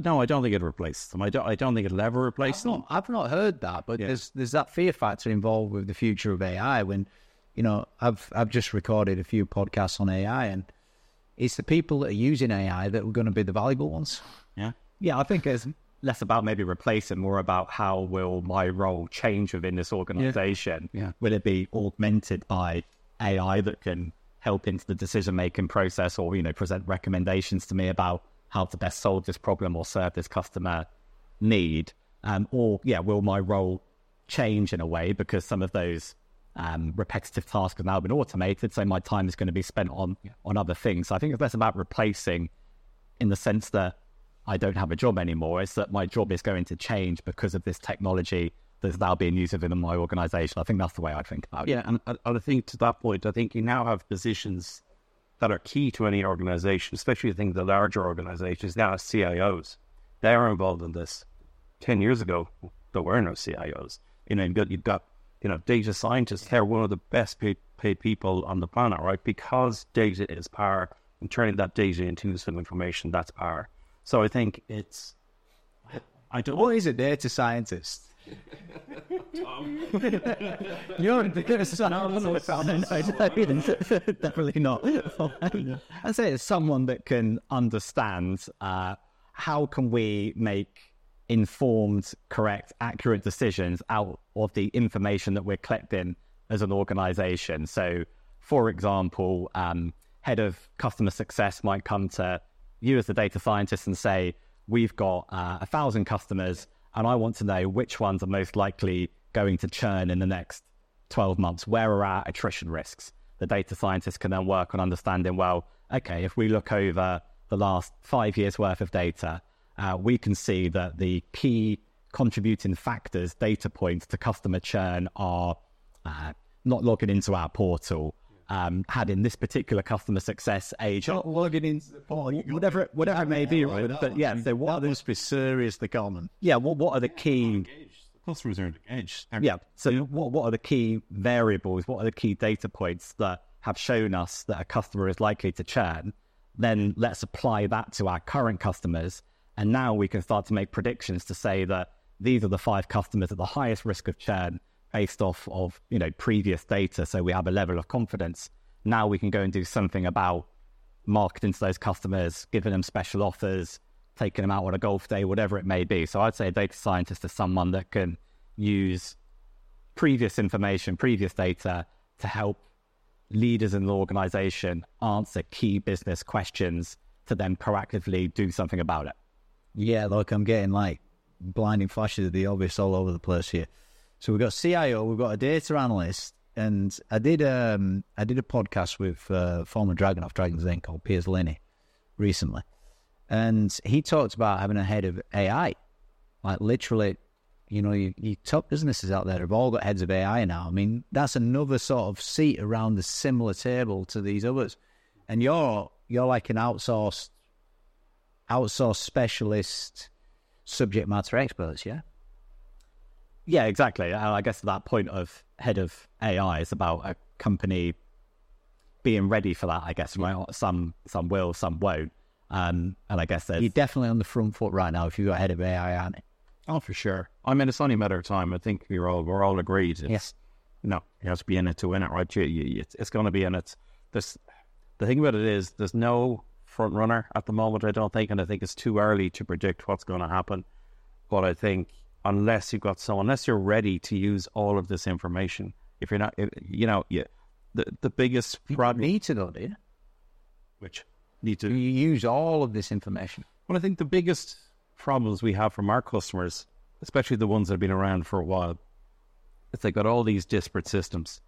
no, I don't think it replaces them. I don't. I don't think it'll ever replace I've them. not, I've not heard that, but Yeah. there's there's that fear factor involved with the future of AI. When you know, I've I've just recorded a few podcasts on AI, and it's the people that are using AI that are going to be the valuable ones. Yeah. Yeah, I think it's less about maybe replacing, more about how will my role change within this organization. Yeah. Will it be augmented by AI that can help into the decision making process or, you know, present recommendations to me about how to best solve this problem or serve this customer need? Um, or, yeah, will my role change in a way because some of those um, repetitive tasks have now been automated, so my time is going to be spent on on other things. So I think it's less about replacing, in the sense that I don't have a job anymore. It's that my job is going to change because of this technology that's now being used within my organization. I think that's the way I think about it. Yeah, and, and I think to that point, I think you now have positions that are key to any organization, especially I think the larger organizations now CIOs. They are involved in this. Ten years ago, there were no CIOs. You know, you've got, you've got you know, data scientists, they're one of the best paid, paid people on the planet, right? Because data is power and turning that data into useful information, that's power. So I think it's, I don't. What is a data scientist? You're the a data scientist. Definitely not. I'd say it's someone that can understand uh, how can we make informed, correct, accurate decisions out of the information that we're collecting as an organization. So, for example, um, head of customer success might come to you as the data scientist and say, We've got uh, a thousand customers, and I want to know which ones are most likely going to churn in the next 12 months. Where are our attrition risks? The data scientist can then work on understanding, well, okay, if we look over the last five years worth of data, uh, we can see that the key contributing factors, data points to customer churn are uh, not logging into our portal, um, had in this particular customer success age, not logging into the portal, whatever, whatever it may be, right? But yeah, so what that must be serious, the common. Yeah, what what are the key? Customers aren't engaged. Yeah. So what what are the key variables? What are the key data points that have shown us that a customer is likely to churn? Then let's apply that to our current customers and now we can start to make predictions to say that these are the five customers at the highest risk of churn based off of you know previous data. So we have a level of confidence. Now we can go and do something about marketing to those customers, giving them special offers, taking them out on a golf day, whatever it may be. So I'd say a data scientist is someone that can use previous information, previous data to help leaders in the organization answer key business questions to then proactively do something about it. Yeah, look, I'm getting like blinding flashes of the obvious all over the place here. So we've got CIO, we've got a data analyst, and I did um I did a podcast with uh, former Dragon of Dragons Inc. called Piers Linney recently, and he talked about having a head of AI, like literally. You know, you, you top businesses out there have all got heads of AI now. I mean, that's another sort of seat around the similar table to these others, and you're you're like an outsourced outsource specialist subject matter experts, yeah? Yeah, exactly. I guess that point of head of AI is about a company being ready for that, I guess, right? Some some will, some won't. Um, and I guess there's... You're definitely on the front foot right now if you've got head of AI, aren't you? Oh, for sure. I mean, it's only a matter of time. I think we're all we're all agreed. It's, yes. No, you have to be in it to win it, right? You, you, it's, it's going to be in it. There's, the thing about it is, there's no front runner at the moment, I don't think, and I think it's too early to predict what's going to happen. But I think unless you've got so, unless you're ready to use all of this information, if you're not, if, you know, yeah, the the biggest problem. need to know, do you? Which need to you use all of this information. Well, I think the biggest problems we have from our customers, especially the ones that have been around for a while, is they've got all these disparate systems,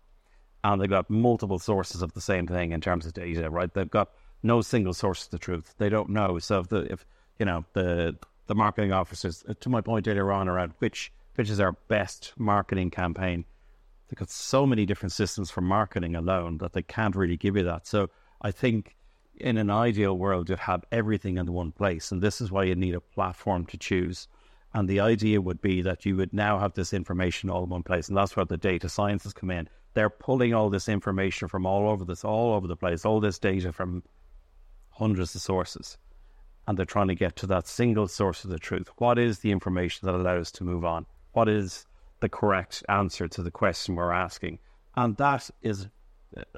and they've got multiple sources of the same thing in terms of data. Right? They've got no single source of the truth. They don't know. So if the if you know the the marketing officers, uh, to my point earlier on around which which is our best marketing campaign, they've got so many different systems for marketing alone that they can't really give you that. So I think in an ideal world, you'd have everything in one place, and this is why you need a platform to choose. And the idea would be that you would now have this information all in one place, and that's where the data sciences come in. They're pulling all this information from all over this, all over the place, all this data from hundreds of sources and they're trying to get to that single source of the truth. What is the information that allows us to move on? What is the correct answer to the question we're asking? And that is,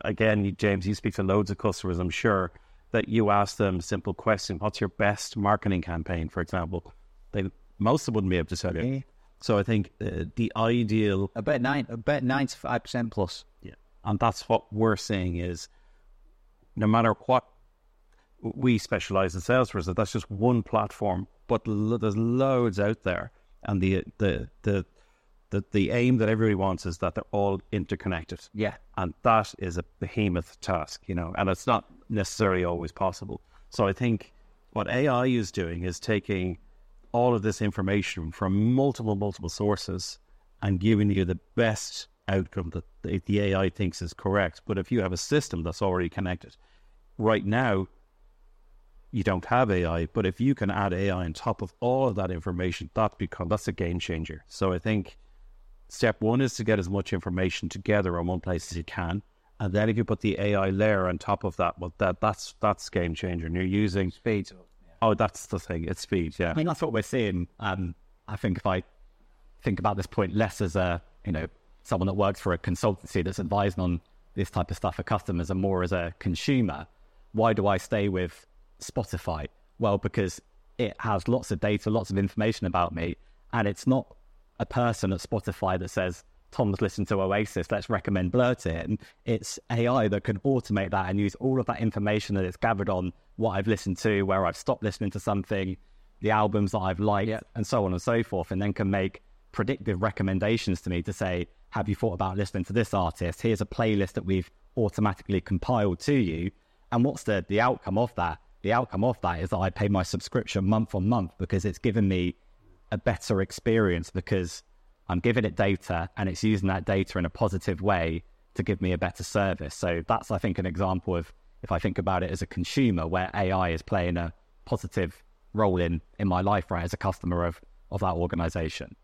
again, James, you speak to loads of customers, I'm sure, that you ask them a simple question What's your best marketing campaign, for example? They Most of them wouldn't be able to tell you. So I think uh, the ideal. About, nine, about 95% plus. Yeah. And that's what we're saying is no matter what we specialize in Salesforce, that's just one platform, but lo- there's loads out there, and the the the the the aim that everybody wants is that they're all interconnected. Yeah. and that is a behemoth task, you know, and it's not necessarily always possible. So I think what AI is doing is taking all of this information from multiple multiple sources and giving you the best outcome that the, the AI thinks is correct. But if you have a system that's already connected, right now you don't have AI, but if you can add AI on top of all of that information, that become that's a game changer. So I think step one is to get as much information together on one place as you can. And then if you put the AI layer on top of that, well that that's that's game changer. And you're using Speed. Oh, that's the thing. It's speed, yeah. I mean, that's what we're seeing. Um, I think if I think about this point less as a, you know, someone that works for a consultancy that's advising on this type of stuff for customers and more as a consumer, why do I stay with Spotify? Well, because it has lots of data, lots of information about me, and it's not a person at Spotify that says, Tom's listened to Oasis, let's recommend Blur to him. It's AI that can automate that and use all of that information that it's gathered on what I've listened to, where I've stopped listening to something, the albums that I've liked, and so on and so forth, and then can make predictive recommendations to me to say, have you thought about listening to this artist? Here's a playlist that we've automatically compiled to you. And what's the, the outcome of that? The outcome of that is that I pay my subscription month on month because it's given me a better experience because I'm giving it data and it's using that data in a positive way to give me a better service. So that's, I think, an example of if I think about it as a consumer where AI is playing a positive role in, in my life, right, as a customer of, of that organization.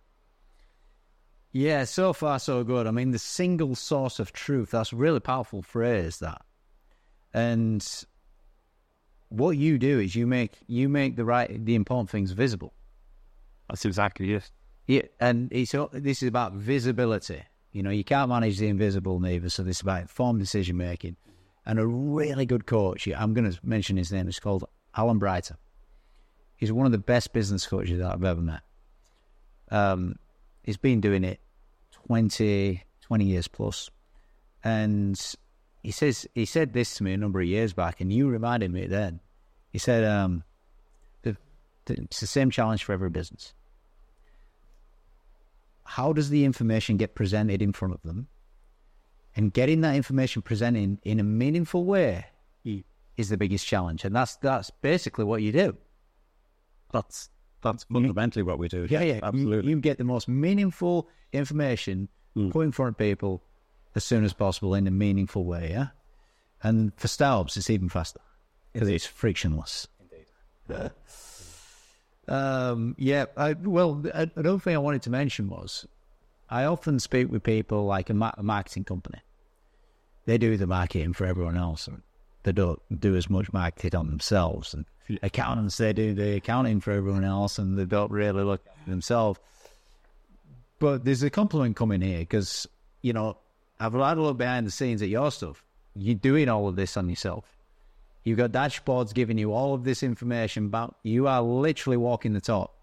Yeah, so far so good. I mean, the single source of truth, that's a really powerful phrase that. And what you do is you make you make the right the important things visible. That's exactly it. Yeah, and it's this is about visibility. You know, you can't manage the invisible neither, so this is about informed decision making. And a really good coach, I'm going to mention his name. It's called Alan Brighter. He's one of the best business coaches that I've ever met. Um, he's been doing it 20, 20 years plus, and he says he said this to me a number of years back, and you reminded me then. He said, um, the, the, "It's the same challenge for every business." how does the information get presented in front of them? And getting that information presented in a meaningful way is the biggest challenge. And that's that's basically what you do. That's that's fundamentally what we do. Yeah, yeah. You, absolutely. you get the most meaningful information put in front of people as soon as possible in a meaningful way, yeah? And for startups, it's even faster because it's frictionless. Indeed. Um, yeah, I, well, another thing I wanted to mention was I often speak with people like a, ma- a marketing company. They do the marketing for everyone else, and they don't do as much marketing on themselves. And accountants, they do the accounting for everyone else, and they don't really look at themselves. But there's a compliment coming here because you know I've had a look behind the scenes at your stuff. You're doing all of this on yourself. You've got dashboards giving you all of this information about you are literally walking the talk.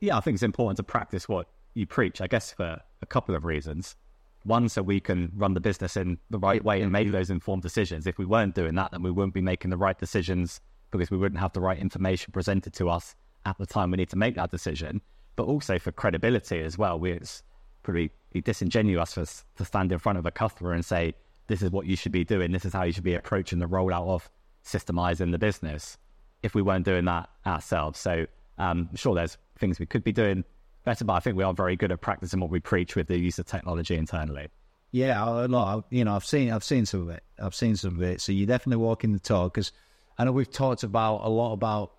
Yeah, I think it's important to practice what you preach, I guess, for a couple of reasons. One, so we can run the business in the right way and make those informed decisions. If we weren't doing that, then we wouldn't be making the right decisions because we wouldn't have the right information presented to us at the time we need to make that decision. But also for credibility as well. We, it's pretty disingenuous for to stand in front of a customer and say, this is what you should be doing. This is how you should be approaching the rollout of systemizing the business if we weren't doing that ourselves. So um, sure there's things we could be doing better, but I think we are very good at practicing what we preach with the use of technology internally. Yeah, I, you know, I've seen, I've seen some of it. I've seen some of it. So you're definitely walking the talk because I know we've talked about a lot about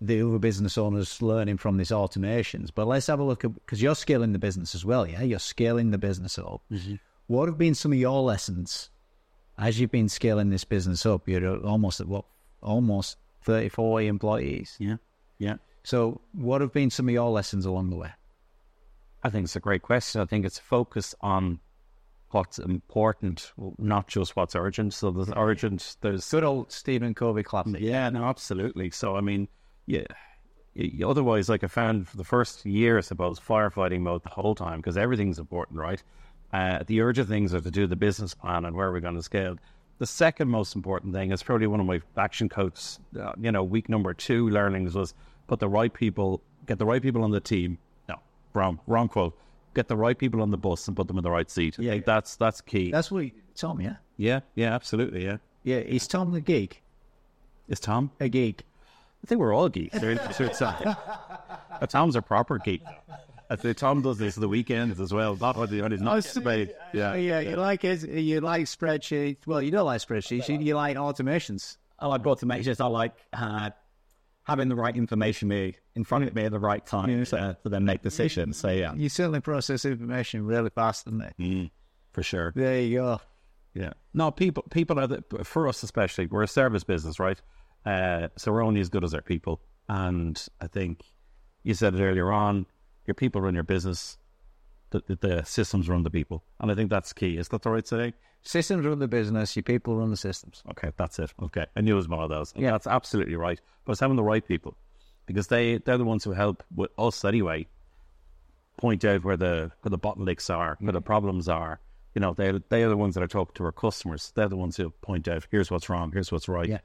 the other business owners learning from these automations. But let's have a look at because you're scaling the business as well. Yeah, you're scaling the business up. Mm-hmm. What have been some of your lessons as you've been scaling this business up? You're almost at what, almost 30, 40 employees. yeah, yeah. So what have been some of your lessons along the way? I think it's a great question. I think it's focus on what's important, not just what's urgent. So there's urgent. There's Good old Stephen Covey classic. Yeah, no, absolutely. So, I mean, yeah. Otherwise, like I found for the first year, I suppose, firefighting mode the whole time because everything's important, right? Uh, the urgent things are to do the business plan and where we're going to scale. The second most important thing is probably one of my action coach, uh, you know, week number two learnings was put the right people, get the right people on the team. No, wrong, wrong quote. Get the right people on the bus and put them in the right seat. Yeah, that's that's key. That's what he, Tom, yeah? yeah, yeah, absolutely. Yeah, Yeah, is Tom the geek? is Tom? A geek. I think we're all geeks. They're something. Tom's a proper geek. I say Tom does this the weekends as well. Not on his not spade. Yeah, Yeah, you like it. You like spreadsheets. Well, you don't like spreadsheets. You, you like automations. I like automations. I like uh, having the right information me in front of me at the right time to, to then make decisions. So yeah, You certainly process information really fast, don't they? for sure. There you go. Yeah. No, people, people are the, for us especially. We're a service business, right? Uh, so we're only as good as our people. And I think you said it earlier on. Your people run your business. The, the, the systems run the people, and I think that's key. Is that the right saying? Systems run the business. Your people run the systems. Okay, that's it. Okay, I knew it was one of those. Yeah. that's absolutely right. But it's having the right people because they they're the ones who help with us anyway. Point out where the where the bottlenecks are, where the problems are. You know, they they are the ones that are talking to our customers. They're the ones who point out here's what's wrong, here's what's right, Yeah.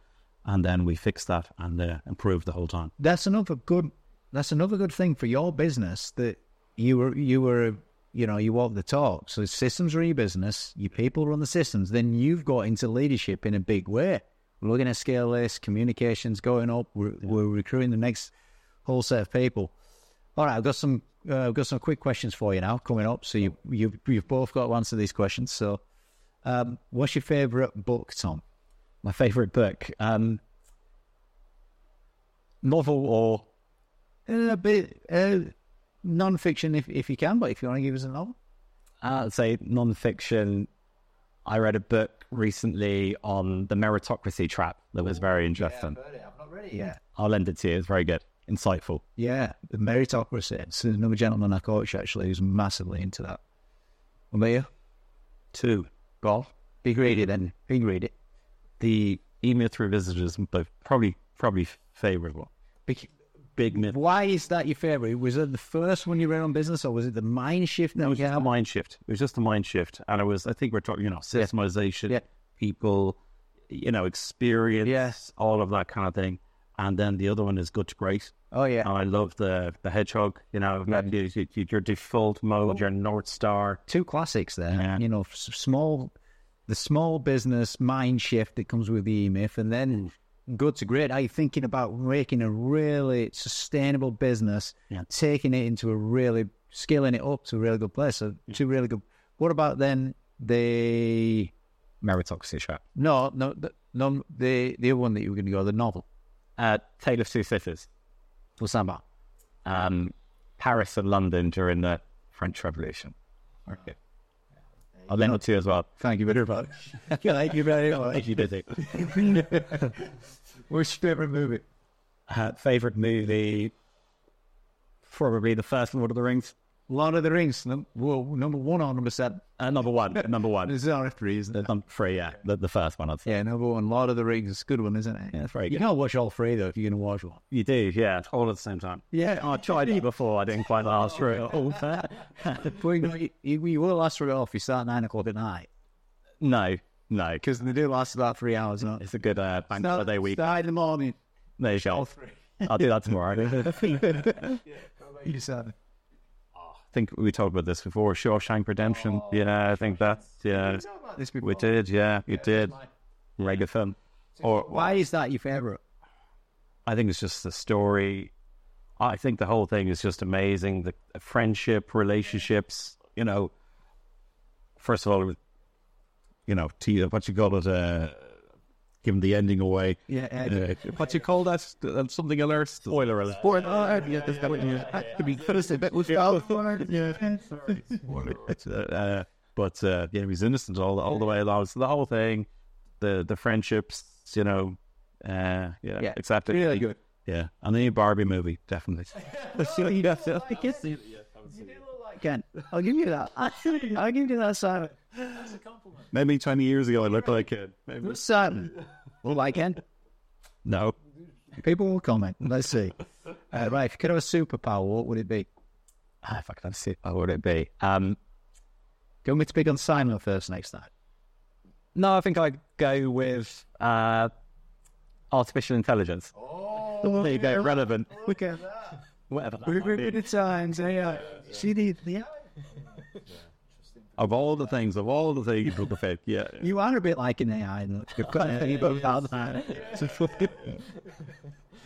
And then we fix that and uh, improve the whole time. That's another good. That's another good thing for your business that you were you were you know you walk the talk. So systems run your business. Your people run the systems. Then you've got into leadership in a big way. We're looking at scale this communications going up. We're, we're recruiting the next whole set of people. All right, I've got some uh, I've got some quick questions for you now coming up. So you you you've both got to answer these questions. So, um, what's your favourite book, Tom? My favorite book, um, novel or a bit uh, non-fiction if if you can, but if you want to give us a novel. uh, say non-fiction. I read a book recently on the meritocracy trap that was very interesting. I've not read it yet. I'll lend it to you. It's very good, insightful. Yeah, the meritocracy. It's another gentleman I coach actually who's massively into that. What about you? Two, Golf. Big read it then. Big read the E-Myth Revisited is probably probably favorite one. Big, Big myth. why is that your favourite? Was it the first one you read on business or was it the mind shift? It was just a mind shift. It was just a mind shift, and it was. I think we're talking, you know, systemization, Yeah. people, you know, experience, Yes. all of that kind of thing. And then the other one is good to great. Oh yeah. And I love the the hedgehog. You know, that you- you- you- your default mode, oh. your north star. Two classics there. Yeah. You know, small, the small business mind shift that comes with the E-Myth and then good to great. Are you thinking about making a really sustainable business, Yeah. taking it into a really scaling it up to a really good place? So two really good. What about then the Meritocracy trap. no no the, no the the other one that you were going to go the novel? Uh, Tale of Two Cities. What's that about? Um, Paris and London during the French Revolution. Okay. I'll to you as well. Thank you very much. Thank you very much. You it. What's your favorite movie? Uh, favorite movie? Probably the first Lord of the Rings. Lord of the Rings. Num- whoa, number one or number seven? Uh, number one. Number one. It's only three, isn't it? Number three, yeah. The, the first one, I'd say. Yeah, number one. Lord of the Rings is a good one, isn't it? Yeah, it's very You good. can't watch all three though if you're going to watch one. You do, yeah. All at the same time. Yeah, I tried it before. I didn't quite last through it all. But you, know, you, you, you will last through it off. You start at nine o'clock at night no, no. because they do last about three hours. Don't? It's a good uh, bank holiday week. Start in the morning. There you go. I'll do that tomorrow. You start. I think we talked about this before. Shawshank Redemption. yeah, I think that's yeah. This. We did. Yeah, we did. Very good film. Or Why is that your favorite? I think it's just the story. I think the whole thing is just amazing. The the friendship, relationships. You know, first of all, you know, t- what you call it, uh, giving the ending away. Yeah, Uh, what you call that? Uh, Something alert. Spoiler alert. Sport. Oh, yeah, that's got to be first a bit with yeah. uh, but uh, yeah, he's innocent all all the way along. So the whole thing, the the friendships, you know, uh, yeah, Yeah, exactly. really good. Yeah, and the new Barbie movie definitely. you got. I guess you do look like Ken. I'll give you that. I'll give you that, Simon. Maybe twenty years ago, I looked like a maybe. Simon. Look like Ken. No, People will comment. Let's see. Uh, right, if you could have a superpower, what would it be? Ah, if I could have seen, what would it be? Um, Go with to big on Simon first next time. No, I think I'd go with uh, artificial intelligence. Oh, there you go, relevant. Look at that. Whatever. that We're might be. good at times. AI. See the, the Of all the things, of all the things, perfect. Yeah. You are a bit like an AI. Look. You've got a thing about.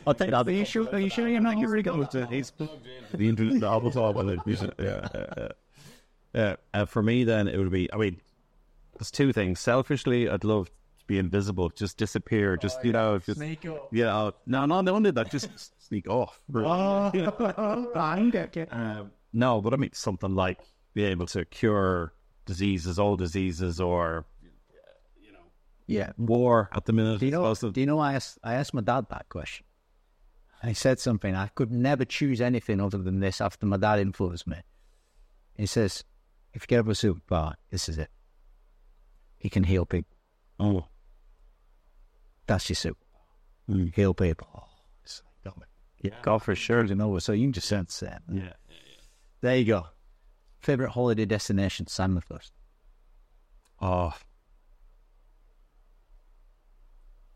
I'll take that. Are you sure? Are you sure you're not your ego? He's plugged into the internet all the time. with it. Yeah, yeah, yeah. Yeah, uh, for me, then it would be. I mean, there's two things. Selfishly, I'd love to be invisible, just disappear, just you know, just Sneak up. yeah. uh, No, no, no, only that. Just sneak off. Oh, I get it. Um, no, but I mean something like be able to cure diseases, old diseases, or you know, Yeah. war at the minute. Do you know? To- Do you know? I asked. I asked my dad that question. He said something. I could never choose anything other than this after my dad influenced me. He says, "If you get up a superpower, this is it. He can heal people. oh, That's your super. Mm. Heal people. Oh, it's like, me. yeah, God for sure. You know, so you can just sense that. Yeah. There you go. Favorite holiday destination? Simon first. Oh,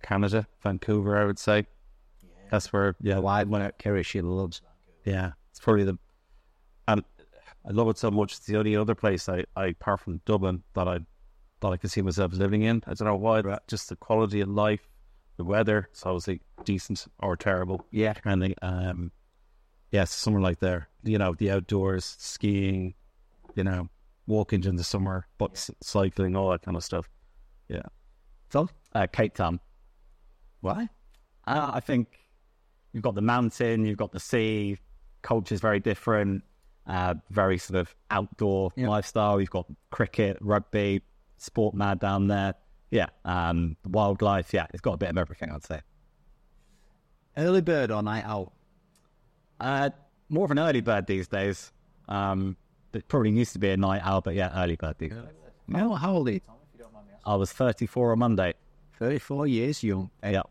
Canada, Vancouver, I would say. That's where, yeah, Why? When Kerry, she loves. yeah, it's probably the, and I love it so much. It's the only other place I, I apart from Dublin, that I, that I can see myself living in. I don't know why, but just the quality of life, the weather, it's obviously decent or terrible. Yeah. And um, yes, somewhere like there, you know, the outdoors, skiing, you know, walking in the summer, but cycling, all that kind of stuff. Yeah. So, Uh, Cape Town. Why? Uh, I think you've got the mountain, you've got the sea, culture's very different, uh, very sort of outdoor Yeah. lifestyle. You've got cricket, rugby, sport mad down there. Yeah, um, wildlife. Yeah, it's got a bit of everything, I'd say. Early bird or night out? Uh, more of an early bird these days. Um, it probably used to be a night owl, but yeah, early bird these days. No, how old are you? I was 34 on Monday. 34 years young. Yeah,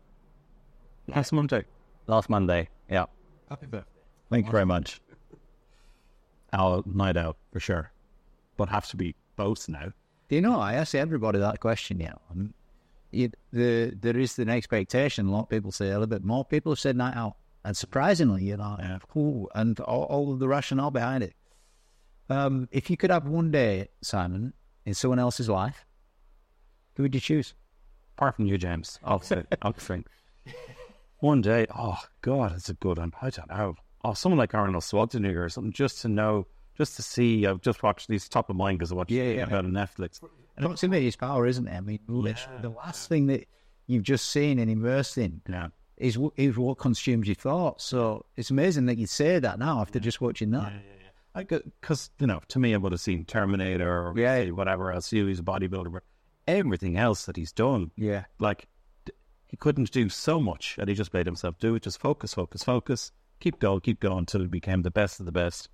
Last Monday. last Monday. Yeah. Happy birthday. Thank you very much. Our night out for sure. But have to be both now. Do you know, I ask everybody that question, you know. And it, the, there is an expectation. A lot of people say a little bit more. People have said night out. And surprisingly, you know, ooh, and all, all of the rationale behind it. Um, if you could have one day, Simon, in someone else's life, who would you choose? Apart from you, James. I'll obviously. One day, oh God, it's a good one. I don't know. Oh, someone like Arnold Schwarzenegger or something, just to know, just to see. I've just watched these top of mind because I watched Yeah, yeah, yeah. about on Netflix. Proximity is power, isn't it? I mean, literally, the last thing that you've just seen and immersed in Yeah. is, is what consumes your thoughts. So it's amazing that you say that now after just watching that. I because you know, to me, I would have seen Terminator or Yeah. whatever else. He was a bodybuilder, but everything else that he's done, Yeah. like he couldn't do so much, and he just made himself do it. Just focus, focus, focus. Keep going, keep going until he became the best of the best.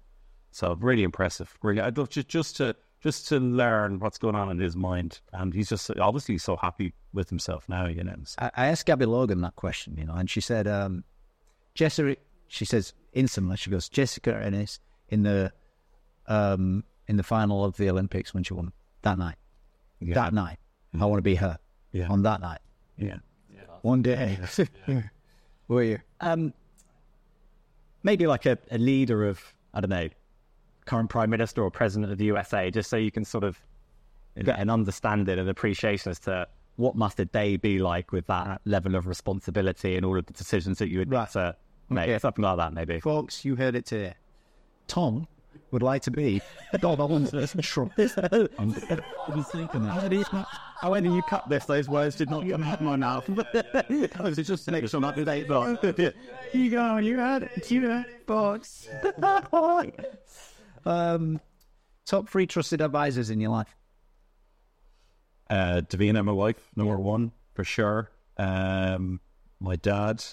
So really impressive. Really, I'd love just just to just to learn what's going on in his mind, and he's just obviously so happy with himself now. You know, So- I, I asked Gabby Logan that question, you know, and she said, um, Jessica, she says instantly, she goes, Jessica Ennis in the um, in the final of the Olympics when she won that night. That night. I want to be her Yeah. on that night. yeah. One day. Were you? Um, maybe like a, a leader of, I don't know, current prime minister or president of the USA, just so you can sort of get an understanding and appreciation as to what must a day be like with that level of responsibility and all of the decisions that you would Right. to make. Okay. Something like that, maybe. Folks, you heard it today. Tom would like to be Donald Trump. I was thinking that. However you cut this, those words did not come out of my mouth. I was just to make sure I'm up to date. but- You go, you had it, you had it, folks. um, top three trusted advisors in your life. Uh, Davina, and my wife, number one for sure. Um, my dad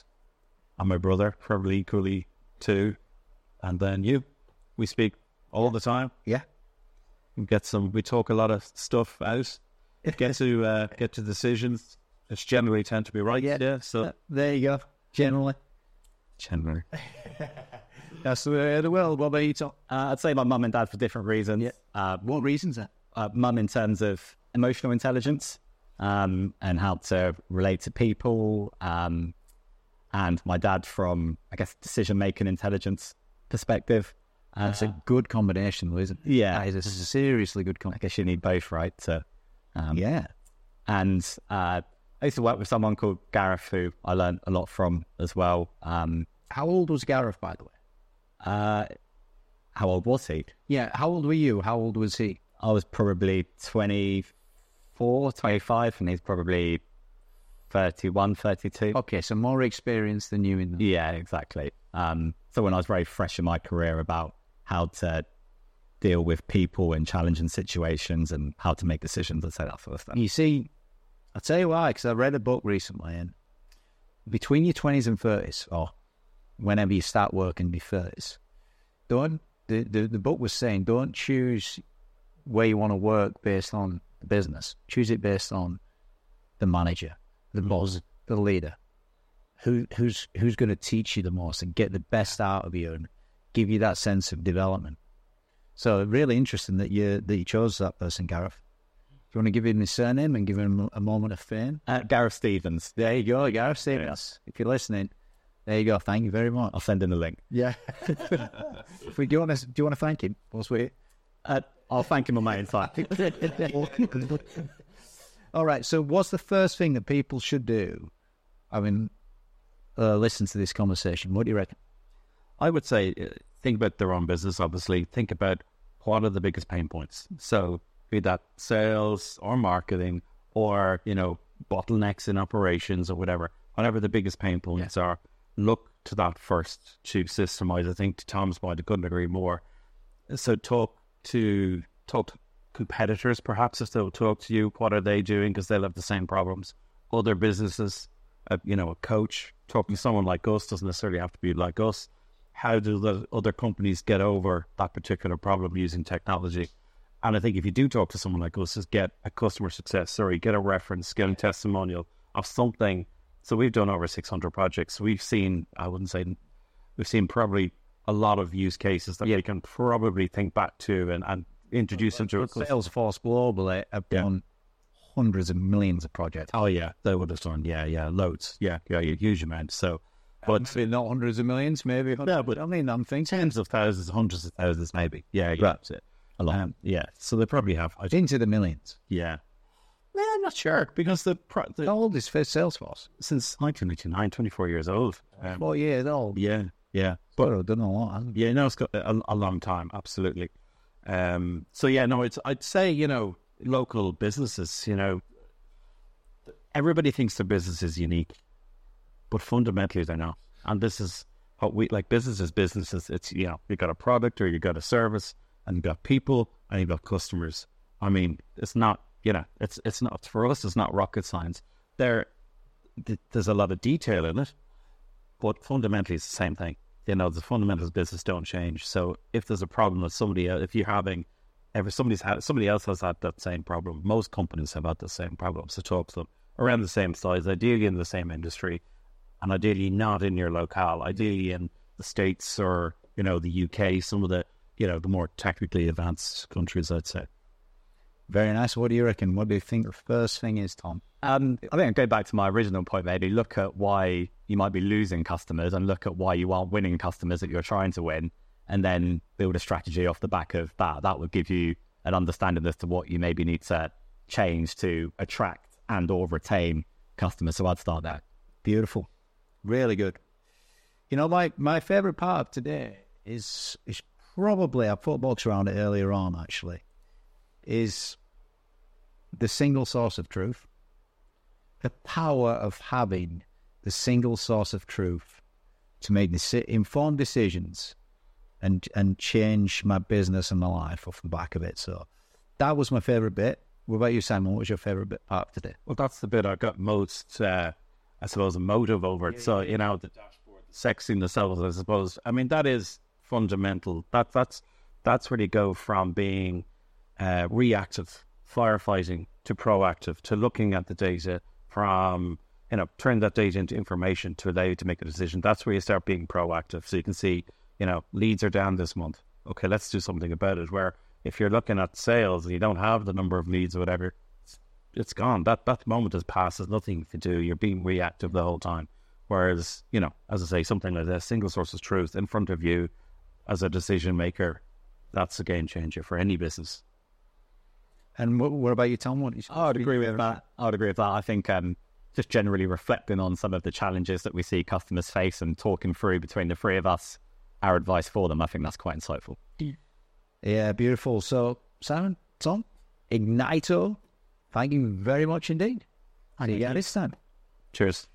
and my brother, probably equally two, and then you. We speak all the time. Yeah. We get some. We talk a lot of stuff out. Get to uh, get to decisions. It's generally tend to be right. Yeah. Yeah. So Uh, there you go. Generally. generally, That's the way of the world. What about you, Tom? Uh, I'd say my mum and dad for different reasons. Uh, What reasons uh, mum in terms of emotional intelligence, um, and how to relate to people. Um, and my dad from, I guess, decision making intelligence perspective. Uh, That's a good combination, though, isn't it? yeah, That is a seriously good combination. I guess you need both, right? To, um, Yeah. And uh, I used to work with someone called Gareth, who I learned a lot from as well. Um, How old was Gareth, by the way? uh, how old was he? Yeah. How old were you? How old was he? I was probably 24, 25, and he's probably 31, 32. Okay, so more experience than you in the Yeah, exactly. Um, so when I was very fresh in my career about how to deal with people in challenging situations and how to make decisions and say that sort of stuff. You see, I'll tell you why, because I read a book recently, and between your 20s and 30s, or whenever you start working in your 30s, don't, the, the, the book was saying, don't choose where you want to work based on the business. Choose it based on the manager, the boss, the leader. Who, who's who's going to teach you the most and get the best out of you and give you that sense of development. So really interesting that you that you chose that person, Gareth. Do you want to give him his surname and give him a moment of fame? Uh, Gareth Stevens. There you go, Gareth Stevens. If you're listening, there you go. Thank you very much. I'll send in the link. Yeah. if we do you want to do you want to thank him? What's we? Uh, I'll thank him on my inside. All right. So, what's the first thing that people should do? I mean, uh, listen to this conversation. What do you reckon? I would say uh, think about their own business. Obviously, think about what are the biggest pain points. So, be that sales or marketing or you know bottlenecks in operations or whatever, whatever the biggest pain points are. Look to that first to systemize. I think to Tom's point, I couldn't agree more. So, talk to talk to competitors, perhaps if they'll talk to you, what are they doing because they'll have the same problems. Other businesses, uh, you know, a coach talking to someone like us doesn't necessarily have to be like us how do the other companies get over that particular problem using technology? And I think if you do talk to someone like us, is get a customer success story, get a reference, get a testimonial of something. So we've done over 600 projects. We've seen, I wouldn't say, we've seen probably a lot of use cases that yeah. we can probably think back to and, and introduce them to. Salesforce globally have Yeah. done hundreds of millions of projects. Oh yeah, they would have done. Yeah, yeah, loads. Yeah, yeah, yeah huge amounts. So, but Maybe not hundreds of millions, maybe. Yeah, but- I mean, I'm thinking tens of thousands, hundreds of thousands, maybe. Yeah, yeah, that's it. A lot. Um, yeah, so they probably have. I, into the millions. yeah, well, I'm not sure because the, pro- How the old is Salesforce? since 1999, 24 years old. Um, Four years old. yeah, yeah, But a lot. hasn't it? yeah. No, it's got a, a long time. Absolutely. Um, so yeah, no, it's. I'd say you know local businesses. You know, everybody thinks their business is unique, but fundamentally they're not. And this is what we like. Business Businesses, businesses. It's you know you've got a product or you've got a service, and you've got people and you've got customers. I mean, it's not you know it's it's not for us. It's not rocket science. There, th- there's a lot of detail in it, but fundamentally it's the same thing. You know, the fundamentals of business don't change. So if there's a problem with somebody, else, if you're having, if somebody's had, somebody else has had that same problem. Most companies have had the same problem. So talk to them around the same size, ideally in the same industry, and ideally not in your locale. Ideally in the states or you know the UK, some of the you know the more technically advanced countries, I'd say. Very nice. What do you reckon? What do you think the first thing is, Tom? Um, I think I'd go back to my original point, maybe look at why you might be losing customers and look at why you aren't winning customers that you're trying to win, and then build a strategy off the back of that. That would give you an understanding as to what you maybe need to change to attract and or retain customers. So I'd start there. Beautiful. Really good. You know, like my favorite part of today is is probably I put box around it earlier on actually, is the single source of truth. The power of having the single source of truth to make informed decisions and and change my business and my life off the back of it. So that was my favorite bit. What about you, Simon? What was your favorite bit part of today? Well, that's the bit I got most, uh, I suppose, motive over it. so you know, the dashboard, the sexiness of it. I suppose. I mean, that is fundamental. That that's that's where you go from being uh, reactive, firefighting, to proactive, to looking at the data from you know, turn that data into information to allow you to make a decision. That's where you start being proactive. So you can see, you know, leads are down this month. Okay, let's do something about it. Where if you're looking at sales and you don't have the number of leads or whatever, it's gone. That that moment has passed. There's nothing you can do. You're being reactive the whole time. Whereas, you know, as I say, something like this, single source of truth in front of you as a decision maker, that's a game changer for any business. And what, what about you, Tom? What do you I would agree with that. I would agree with that. I think um, just generally reflecting on some of the challenges that we see customers face and talking through between the three of us our advice for them, I think that's quite insightful. Yeah, beautiful. So, Simon, Tom, Ignyto, thank you very much indeed. And you again this time. Cheers.